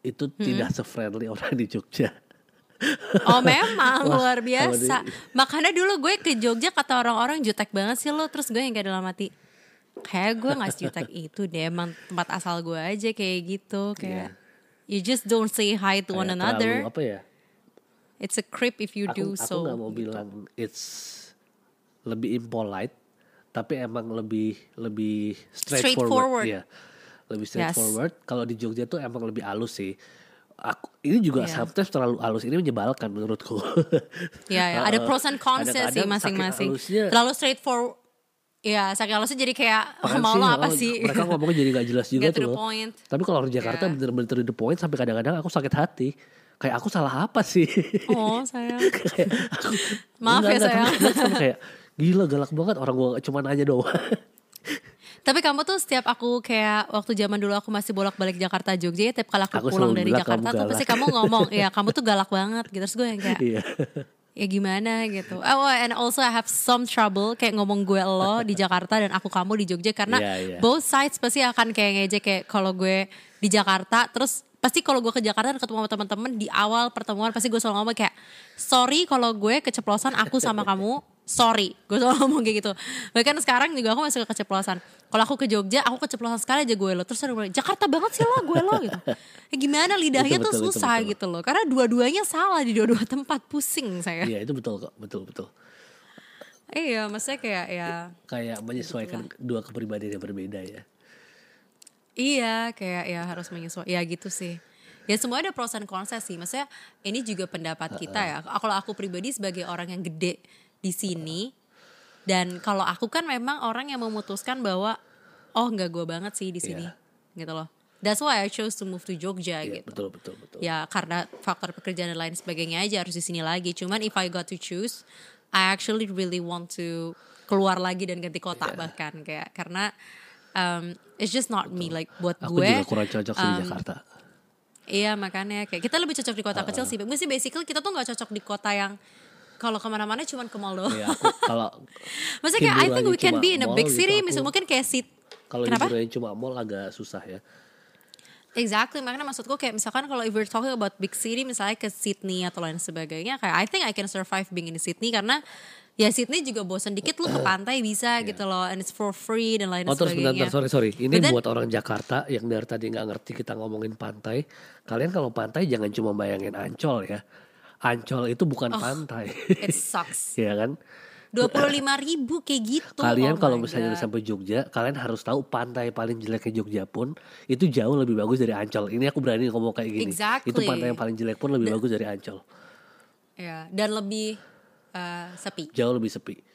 itu tidak se-friendly orang di Jogja. Oh memang Wah, luar biasa. di- Makanya dulu gue ke Jogja kata orang-orang jutek banget sih lo. Terus gue yang kayak dalam hati. Kayak gue gak sejutek itu deh. Emang tempat asal gue aja kayak gitu. Kayak you just don't say hi to one Kayak another. terlalu apa ya? It's a creep if you aku, do aku so. nggak mau bilang it's lebih impolite tapi emang lebih lebih Straightforward. straightforward, Iya. lebih Yes. straightforward kalau di Jogja tuh emang lebih halus sih aku ini juga Iya. sometimes terlalu halus ini menyebalkan menurutku Ya, ya. ada Uh, pros and cons sih kadang-kadang masing-masing. Terlalu straightforward. Ya, saking halusnya jadi kayak Apaan mau sih? lo apa Oh, sih? mereka ngomongnya jadi gak jelas juga Get tuh point. tapi kalau orang Jakarta Iya. bener-bener to the point sampai kadang-kadang aku sakit hati kayak aku salah apa sih Oh sayang. Kayak aku, Maaf ya, enggak, enggak, sayang. sama kayak gila galak banget orang gua cuma nanya doang Tapi kamu tuh setiap aku kayak waktu zaman dulu aku masih bolak-balik Jakarta Jogja, ya, tiap kali aku, Aku pulang dari Jakarta tuh pasti kamu ngomong, ya kamu tuh galak banget gitu. Terus gue yang kayak iya ya gimana gitu. Oh and also I have some trouble kayak ngomong gue lo di Jakarta dan aku kamu di Jogja karena Iya, iya. both sides pasti akan kayak ngejek kayak kalau gue di Jakarta terus pasti kalau gue ke Jakarta dan ketemu sama teman-teman di awal pertemuan pasti gue selalu ngomong kayak sorry kalau gue keceplosan aku sama kamu sorry gue selalu ngomong kayak gitu bahkan sekarang juga aku masih keceplosan kalau aku ke Jogja aku keceplosan sekali aja gue lo terus ada bilang Jakarta banget sih lo gue lo gitu ya gimana lidahnya Itu tuh betul, susah betul. gitu loh karena dua-duanya salah di dua-dua tempat pusing saya iya itu betul kok betul betul Iya, maksudnya kayak ya kayak menyesuaikan dua kepribadian yang berbeda ya. iya kayak ya harus menyesuaikan ya gitu sih. Ya semua ada pros and cons sih. Maksudnya ini juga pendapat kita ya. Kalau aku pribadi sebagai orang yang gede di sini dan kalau aku kan memang orang yang memutuskan bahwa oh nggak gue banget sih di sini gitu loh. That's why I chose to move to Jogja Iya, gitu. betul betul betul. Ya karena faktor pekerjaan dan lain sebagainya aja harus di sini lagi. Cuman if I got to choose, I actually really want to keluar lagi dan ganti kota Iya. bahkan kayak karena um, it's just not me like buat Aku gue. juga kurang cocok sih di um, Jakarta. Iya makanya kayak kita lebih cocok di kota kecil sih. Mesti basically kita tuh nggak cocok di kota yang kalau ke mana-mana cuman ke mall doang. Iya, aku kalau Maksudnya kayak I think we can cuma be in a big gitu, city. Misalnya mungkin kayak sit. kalau Kenapa? hiburannya cuma mall agak susah ya. Exactly, makanya maksudku kayak misalkan kalau if we're talking about big city misalnya ke Sydney atau lain sebagainya kayak I think I can survive being in Sydney karena ya Sydney juga bosan dikit lu ke pantai bisa gitu loh and it's for free dan lain Oh terus bentar, sebagainya. bentar, sorry sorry. Ini then- buat orang Jakarta yang dari tadi nggak ngerti kita ngomongin pantai. Kalian kalau pantai jangan cuma bayangin Ancol ya. Ancol itu bukan Oh. pantai. It sucks. ya kan? Dua puluh lima ribu kayak gitu. Kalian Oh kalau misalnya udah sampai Jogja, kalian harus tahu pantai paling jeleknya Jogja pun itu jauh lebih bagus dari Ancol. Ini aku berani ngomong kayak gini. Exactly. Itu pantai yang paling jelek pun lebih bagus dari Ancol. Ya, dan lebih eh, sepi. Jauh lebih sepi.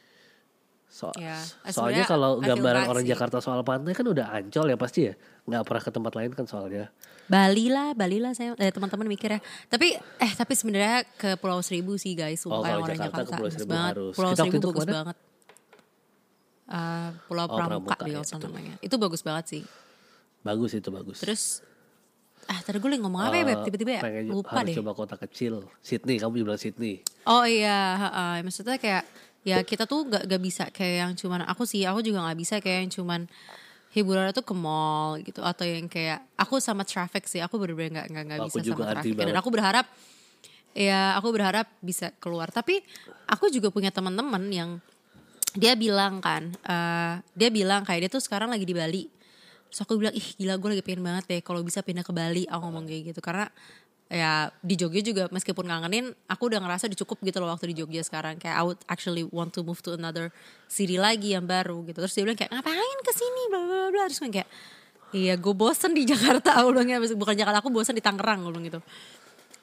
So, Ya, soalnya kalau gambaran orang sih. Jakarta soal pantai kan udah Ancol ya pasti ya. Nggak pernah ke tempat lain kan soalnya. Bali lah, Bali lah saya eh, teman-teman mikirnya. Tapi eh tapi sebenarnya ke Pulau Seribu sih guys, Oh, sumpah yang orang Jakarta Jakarta, ke Pulau Seribu banget. harus. Pulau Kita Seribu itu bagus ke mana? banget. Eh, Pulau Oh, Pramuka, Pramuka, di ya, betul. namanya. Itu bagus banget sih. Bagus itu bagus. Terus ah tadi gue ngomong apa ya Eh, Beb? Tiba-tiba ya lupa harus deh. coba kota kecil. Sydney, kamu bilang Sydney. Oh iya, heeh. maksudnya kayak ya kita tuh gak, gak bisa kayak yang cuman aku sih, aku juga gak bisa kayak yang cuman hiburan tuh ke mall gitu atau yang kayak aku sama traffic sih, aku bener-bener gak, gak, gak Aku bisa sama traffic dan banget. aku berharap ya aku berharap bisa keluar. Tapi aku juga punya teman-teman yang dia bilang kan, eh, dia bilang kayak dia tuh sekarang lagi di Bali. Terus aku bilang, ih gila gue lagi pengen banget deh kalau bisa pindah ke Bali. Aku ngomong kayak gitu karena ya di Jogja juga meskipun ngangenin, aku udah ngerasa udah cukup gitu loh waktu di Jogja sekarang. Kayak I would actually want to move to another city lagi yang baru gitu. Terus dia bilang kayak ngapain ke sini bla bla bla. Terus kayak iya gue bosen di Jakarta. Aku bilang bukan Jakarta, aku bosen di Tangerang. Gue bilang gitu.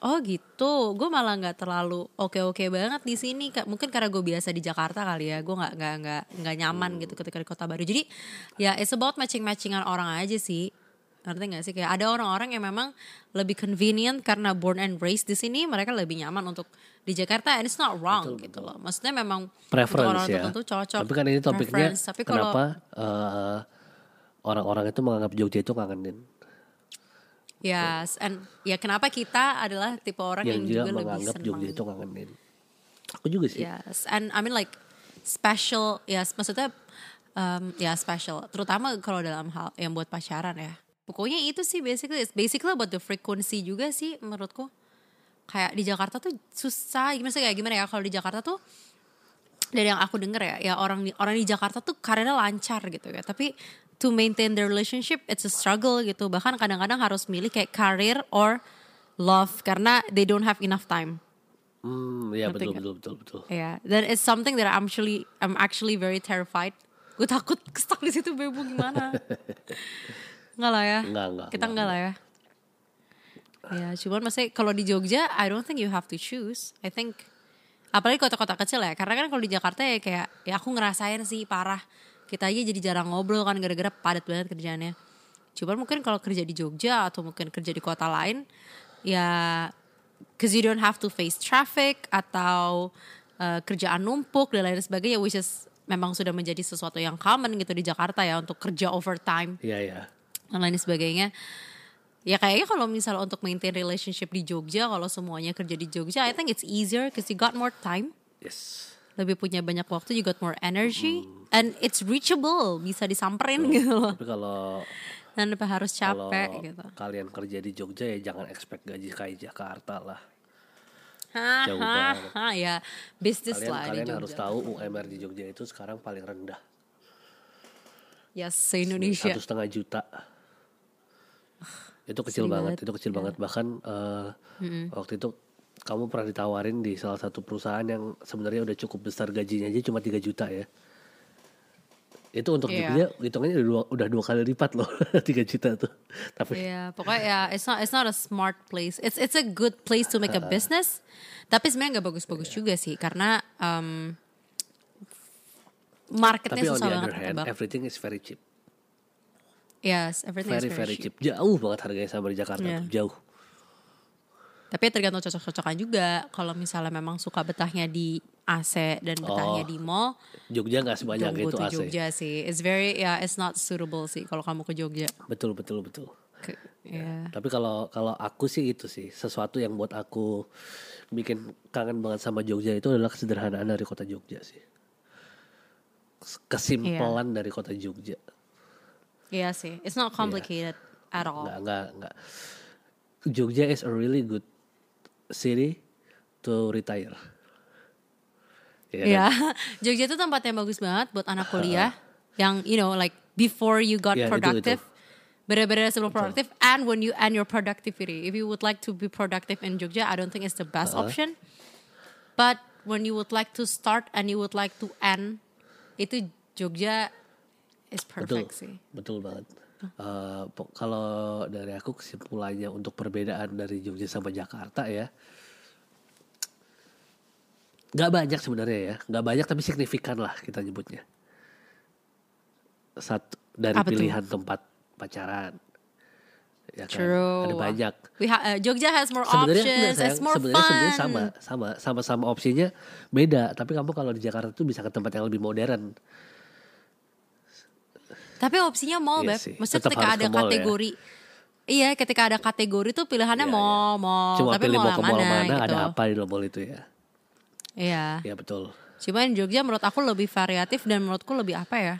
Oh gitu, gue malah nggak terlalu oke-oke banget di sini. Mungkin karena gue biasa di Jakarta kali ya, gue nggak nggak nggak nggak nyaman gitu ketika di kota baru. Jadi ya it's about matching-matchingan orang aja sih. Ngerti gak sih? Kayak ada orang-orang yang memang lebih convenient karena born and raised di sini, mereka lebih nyaman untuk di Jakarta. And it's not wrong gitu loh. Maksudnya memang untuk Preference orang ya. tertentu cocok. Tapi kan ini topiknya. Tapi kalau kenapa eh, orang-orang itu menganggap Jogja itu ngangenin. Yes, and ya kenapa kita adalah tipe orang yang yang, juga juga lebih menganggap senang Jogja itu ngangenin. Aku juga sih. Yes, and I mean like special, yes, maksudnya um, ya special, terutama kalau dalam hal yang buat pacaran ya. Pokoknya itu sih basically, it's basically about the frequency juga sih menurutku. Kayak di Jakarta tuh susah, gimana sih kayak gimana ya kalau di Jakarta tuh dari yang aku denger ya, ya orang di orang di Jakarta tuh karirnya lancar gitu ya. Tapi to maintain the relationship it's a struggle gitu. Bahkan kadang-kadang harus milih kayak career or love karena they don't have enough time. Hmm, ya betul, betul betul betul. Ya, dan it's something that I'm actually I'm actually very terrified. Gue takut stuck di situ bebo gimana? Enggak lah ya. Enggak, enggak, Kita enggak, enggak lah ya. Ya, cuman maksudnya kalau di Jogja, I don't think you have to choose. I think apalagi kota-kota kecil ya. Karena kan kalau di Jakarta ya kayak ya aku ngerasain sih parah. Kita aja jadi jarang ngobrol kan gara-gara padat banget kerjaannya. Cuman mungkin kalau kerja di Jogja atau mungkin kerja di kota lain ya cause you don't have to face traffic atau uh, kerjaan numpuk dan lain sebagainya which is memang sudah menjadi sesuatu yang common gitu di Jakarta ya untuk kerja overtime Iya ya. Dan lain sebagainya. Ya kayaknya kalau misalnya untuk maintain relationship di Jogja, kalau semuanya kerja di Jogja, I think it's easier because you got more time, Yes. lebih punya banyak waktu, you got more energy, and it's reachable, bisa disamperin gitu loh. Tapi kalau Tanpa harus kalau capek gitu. kalian kerja di Jogja ya jangan expect gaji kayak Jakarta lah. Hah, Jauh banget. ya bisnis Kalian lah di kalian Jogja. harus tahu UMR di Jogja itu sekarang paling rendah. Yes, se-Indonesia. Satu setengah juta. Itu kecil banget, banget. itu kecil banget. Bahkan eh, waktu itu kamu pernah ditawarin di salah satu perusahaan yang sebenarnya udah cukup besar gajinya aja cuma 3 juta ya. Itu untuk Iya. Jogja hitungannya udah dua, udah dua kali lipat loh 3 juta tuh. Tapi Iya, pokoknya ya it's not it's not a smart place. It's it's a good place to make a business. Tapi sebenarnya nggak bagus-bagus Iya. juga sih karena um, marketnya tapi on susah the banget other hand, ketebak. everything is very cheap. Yes, everything Very is very very cheap. cheap. Jauh banget harganya sama di Jakarta Iya. tuh, jauh. Tapi tergantung cocok-cocokan juga. Kalau misalnya memang suka betahnya di AC dan betahnya Oh, di mall, Jogja nggak sebanyak itu AC. Jogja sih. It's very ya it's not suitable sih kalau kamu ke Jogja. Betul betul betul. Ke, ya. Tapi kalau kalau aku sih itu sih sesuatu yang buat aku bikin kangen banget sama Jogja itu adalah kesederhanaan dari kota Jogja sih. Kesimpelan dari kota Jogja. Iya sih. It's not complicated at all. Nggak nggak nggak. Jogja is a really good city to retire. Iya kan? Iya, Jogja itu tempat yang bagus banget buat anak kuliah yang you know like before you got itu- productive, Benar-benar sebelum produktif and when you end your productivity. If you would like to be productive in Jogja, I don't think it's the best option. But when you would like to start and you would like to end, itu Jogja is Betul, perfect sih. betul banget. Pok- kalau dari aku kesimpulannya untuk perbedaan dari Jogja sama Jakarta ya, nggak banyak sebenarnya ya, nggak banyak tapi signifikan lah kita nyebutnya. Satu dari Apa pilihan tempat pacaran, ya kan? True. Ada banyak. We ha- uh, Jogja has more Sebenarnya options, sayang. more sebenarnya fun. sebenarnya sama, sama, sama-sama opsinya beda. Tapi kamu kalau di Jakarta tuh bisa ke tempat yang lebih modern. Tapi opsinya mall, Iya Beb. Maksudnya Tetap ketika ada ke mall ya. kategori. Iya, ketika ada kategori tuh pilihannya Iya, mall, mall. Cuma Tapi pilih mall mau ke mall mana, mana, gitu. ada apa di mall itu ya. Iya. Ya betul. Cuman Jogja menurut aku lebih variatif dan menurutku lebih apa ya?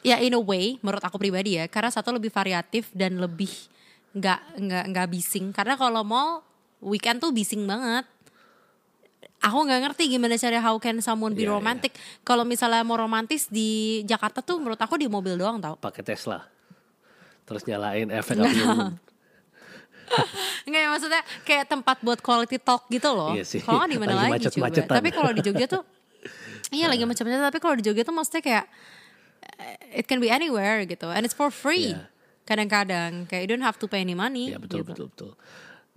Ya in a way, menurut aku pribadi ya, karena satu lebih variatif dan lebih nggak nggak nggak bising. Karena kalau mall weekend tuh bising banget. Aku nggak ngerti gimana cara how can someone be Iya, iya. romantic. Kalau misalnya mau romantis di Jakarta tuh menurut aku di mobil doang tau. Pakai Tesla. Terus nyalain efek unggun. Enggak ya maksudnya kayak tempat buat quality talk gitu loh. Iya sih. Kalau di mana Lagi lagi juga. macet-macetan. Tapi kalau di Jogja tuh Iya lagi macam-macam tapi kalau di Jogja tuh maksudnya kayak eh, it can be anywhere gitu and it's for free. Iya. Kadang-kadang kayak you don't have to pay any money. Ya betul gitu. betul betul.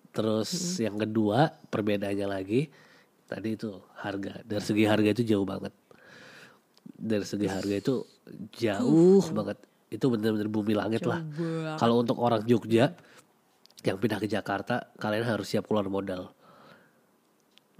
Terus yang kedua perbedaannya lagi tadi itu harga. Dari segi harga itu jauh banget. Dari segi harga itu jauh banget. Itu benar-benar bumi langit lah. banget. Kalau untuk orang Jogja yang pindah ke Jakarta, kalian harus siap keluar modal.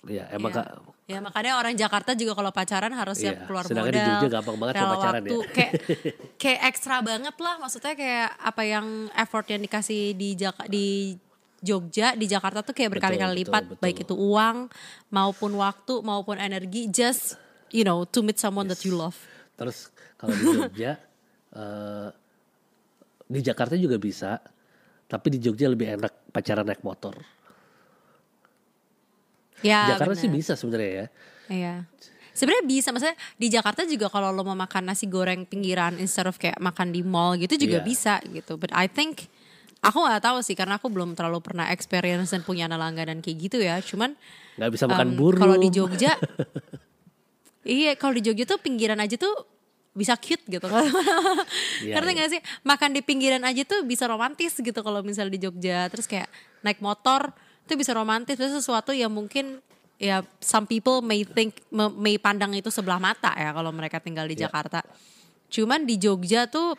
Ya emang Iya. Kak, Ya makanya orang Jakarta juga kalau pacaran harus siap Iya, keluar sedangkan modal. di Jogja gampang banget kalau pacaran waktu. ya. Kayak kayak ekstra banget lah maksudnya kayak apa yang effort yang dikasih di Jaka, di Jogja di Jakarta tuh kayak berkali-kali lipat betul. baik itu uang maupun waktu maupun energi just you know to meet someone that you love. Terus kalau di Jogja, eh, di Jakarta juga bisa, tapi di Jogja lebih enak pacaran naik motor. Ya, Jakarta benar. sih bisa sebenarnya ya. Iya. Sebenarnya bisa, maksudnya di Jakarta juga kalau lo mau makan nasi goreng pinggiran instead of kayak makan di mall gitu juga Iya. bisa gitu. But I think aku nggak tahu sih karena aku belum terlalu pernah experience dan punya anak langganan kayak gitu ya. Cuman Nggak bisa makan em, burung. Kalau di Jogja, iya kalau di Jogja tuh pinggiran aja tuh bisa cute gitu. Iya, Ngerti iya. gak sih? Makan di pinggiran aja tuh bisa romantis gitu kalau misalnya di Jogja. Terus kayak naik motor itu bisa romantis. Itu sesuatu yang mungkin ya some people may think may pandang itu sebelah mata ya kalau mereka tinggal di Iya. Jakarta. Cuman di Jogja tuh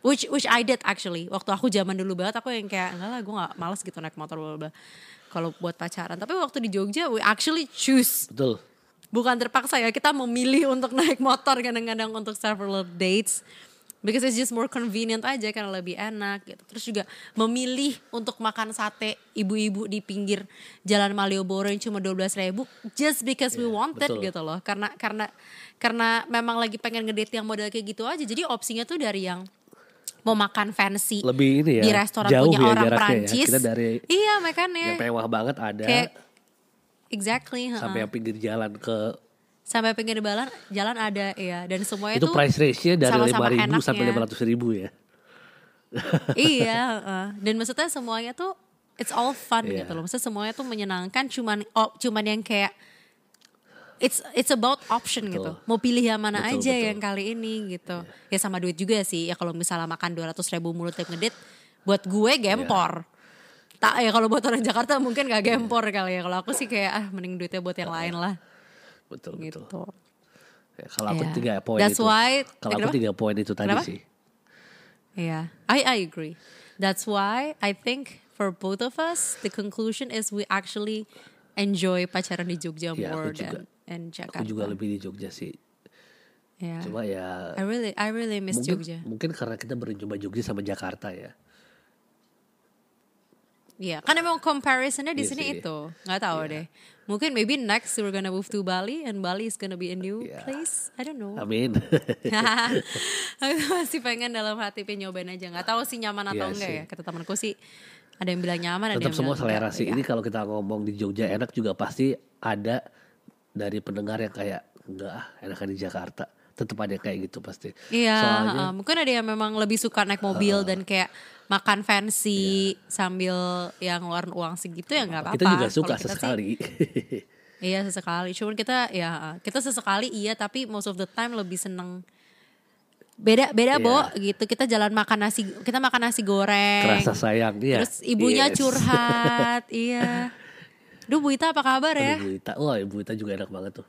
which which I did actually. Waktu aku zaman dulu banget aku yang kayak enggak lah gue gak males gitu naik motor bla. Kalau buat pacaran. Tapi waktu di Jogja we actually choose Betul. bukan terpaksa ya kita memilih untuk naik motor kadang-kadang untuk several dates because it's just more convenient aja karena lebih enak gitu terus juga memilih untuk makan sate ibu-ibu di pinggir jalan Malioboro yang cuma 12.000 ribu just because we Iya, wanted betul. gitu loh karena karena karena memang lagi pengen ngedate yang model kayak gitu aja jadi opsinya tuh dari yang mau makan fancy Lebih ini ya. di restoran jauh punya ya orang jaraknya ya. Kita dari iya makanya yang mewah banget ada kayak exactly sampai yang pinggir jalan ke sampai pinggir jalan jalan ada ya dan semuanya itu tuh price range-nya dari lima ribu sampai lima ratus ribu ya. iya heeh. dan maksudnya semuanya tuh it's all fun Iya. gitu loh maksudnya semuanya tuh menyenangkan cuman oh, cuman yang kayak it's it's about option Betul. gitu mau pilih yang mana Betul, aja betul. yang kali ini gitu ya sama duit juga sih ya kalau misalnya makan 200 ribu mulut tiap ngedit buat gue gempor tak ya kalau buat orang Jakarta mungkin gak gempor kali ya kalau aku sih kayak ah mending duitnya buat yang lain lah Betul betul. gitu Ya, kalau aku Iya. tiga poin That's itu. why- kalau aku tiga poin itu tadi Kenapa? sih. Yeah, I I agree. That's why I think for both of us, the conclusion is we actually enjoy pacaran di Jogja Iya, aku more juga. than in Jakarta. Aku juga lebih di Jogja sih. Yeah. Cuma ya I really I really miss mungkin, Jogja. mungkin karena kita berjumpa Jogja sama Jakarta ya. Iya, kan emang comparisonnya di Iya sini sih. itu. Nggak tahu deh. Mungkin maybe next we're gonna move to Bali and Bali is gonna be a new Iya. place. I don't know. Amin. Aku masih pengen dalam hati pengen nyobain aja. Nggak tahu sih nyaman atau Iya enggak sih. ya. Kata temanku sih ada yang bilang nyaman, ada Tetap yang semua bilang selera enggak. sih. Iya. Ini kalau kita ngomong di Jogja enak juga pasti ada dari pendengar yang kayak enggak ah enakan di Jakarta. tetap ada kayak gitu pasti. Iya, Soalnya uh, mungkin ada yang memang lebih suka naik mobil dan kayak makan fancy sambil yang ngeluarin uang segitu ya nggak apa-apa. kita juga suka kita sih- sesekali. Iya sesekali. Cuman kita ya uh, kita sesekali iya tapi most of the time lebih seneng beda beda Iya. bo gitu kita jalan makan nasi kita makan nasi goreng Kerasa sayang ya. terus ibunya Yes. curhat iya Duh Bu Ita apa kabar ya? Aduh, Bu Ita. Wah, Ibu Ita juga enak banget tuh.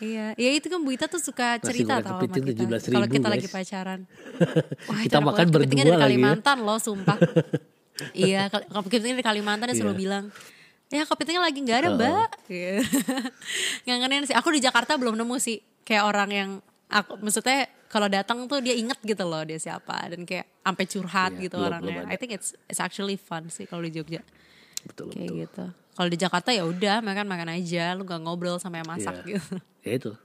Iya, ya itu kan Bu Ita tuh suka cerita tau sama kita. 17.000, Kalau kita guys. lagi pacaran. Wah, Kita enak makan berdua dari lagi ya. Kalimantan loh, sumpah. iya, kepitingnya dari Kalimantan dia selalu Iya. bilang, ya kepitingnya lagi nggak ada mbak. Gitu. Ngangenin sih. Aku di Jakarta belum nemu sih kayak orang yang aku maksudnya kalau datang tuh dia inget gitu loh dia siapa dan kayak sampai curhat Iya, gitu belum- orangnya. belum ada. I think it's it's actually fun sih kalau di Jogja Betul, kayak betul. gitu. Kalau di Jakarta ya udah makan makan aja, lu gak ngobrol sama yang masak Iya. gitu. Ya itu.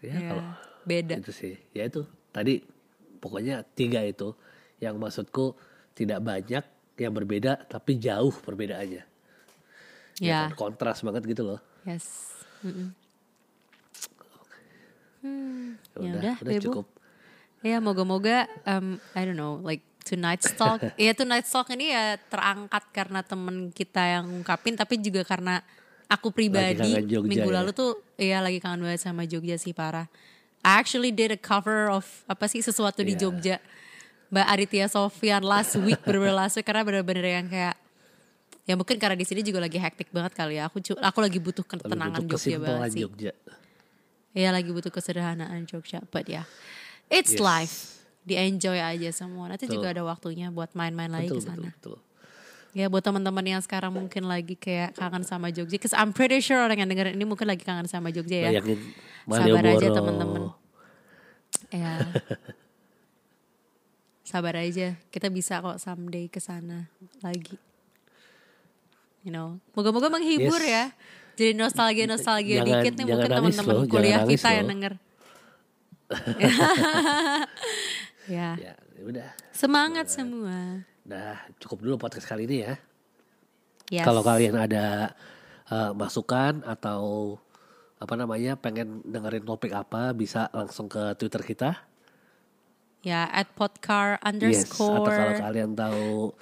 Ya, Ya, kalau beda. itu sih. Ya itu. Tadi pokoknya tiga itu yang maksudku tidak banyak yang berbeda tapi jauh perbedaannya. Ya, kan? Kontras banget gitu loh. yes. Mm-mm. Hmm, Ya ya udah, udah, udah Bu. cukup. Ya moga-moga um, I don't know like tonight's talk. ya tonight's talk ini ya terangkat karena temen kita yang ungkapin tapi juga karena aku pribadi Jogja minggu ya. lalu tuh ya lagi kangen banget sama Jogja sih parah. I actually did a cover of apa sih sesuatu di Iya. Jogja. Mbak Aditya Sofian last week bener-bener last week karena bener-bener yang kayak ya mungkin karena di sini juga lagi hektik banget kali ya. Aku aku lagi butuh ketenangan butuh Jogja banget sih. Jogja. Ya lagi butuh kesederhanaan Jogja. But ya, it's Yes. life. Di enjoy aja semua. Nanti Betul. juga ada waktunya buat main-main lagi ke sana. betul. Ya buat teman-teman yang sekarang mungkin lagi kayak kangen sama Jogja. Cause I'm pretty sure orang yang dengerin ini mungkin lagi kangen sama Jogja ya. Sabar aja teman-teman. Ya. Sabar aja. Kita bisa kok someday ke sana lagi. You know, moga-moga menghibur Yes. ya. Jadi nostalgia-nostalgia Jangan- dikit nih jangan mungkin teman-teman kuliah kita yang loh. denger. ya. Ya, udah. Semangat semua. Nah, cukup dulu podcast kali ini ya. Yes. Kalau kalian ada eh, masukan atau apa namanya pengen dengerin topik apa bisa langsung ke Twitter kita. ya at podcar Yes. Atau kalau underscore. kalian tahu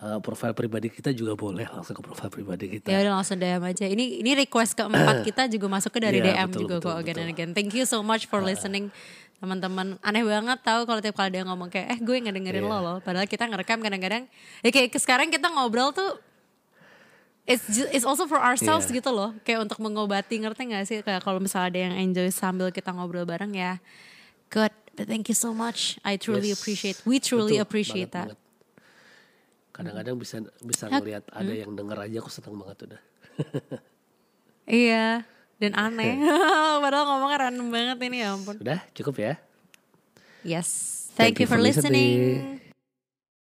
eh, profil pribadi kita juga boleh langsung ke profil pribadi kita. Ya udah langsung DM aja. Ini ini request keempat kita juga masuknya dari Iya, DM betul, juga betul, kok again betul. and again. Thank you so much for listening teman-teman. Aneh banget tahu kalau tiap kali dia ngomong kayak eh gue nggak dengerin Iya. lo loh. Padahal kita ngerekam kadang-kadang. Ya kayak sekarang kita ngobrol tuh It's, ju- it's also for ourselves Iya. gitu loh. Kayak untuk mengobati ngerti gak sih? Kayak kalau misalnya ada yang enjoy sambil kita ngobrol bareng ya. Good. But thank you so much. I truly Yes. appreciate. We truly Betul, appreciate banget, that. banget. Kadang-kadang bisa bisa ngelihat ada yang denger aja aku seneng banget udah. Iya, dan aneh. Padahal ngomongnya random banget ini ya ampun. Udah cukup ya. Yes. Thank, you for listening.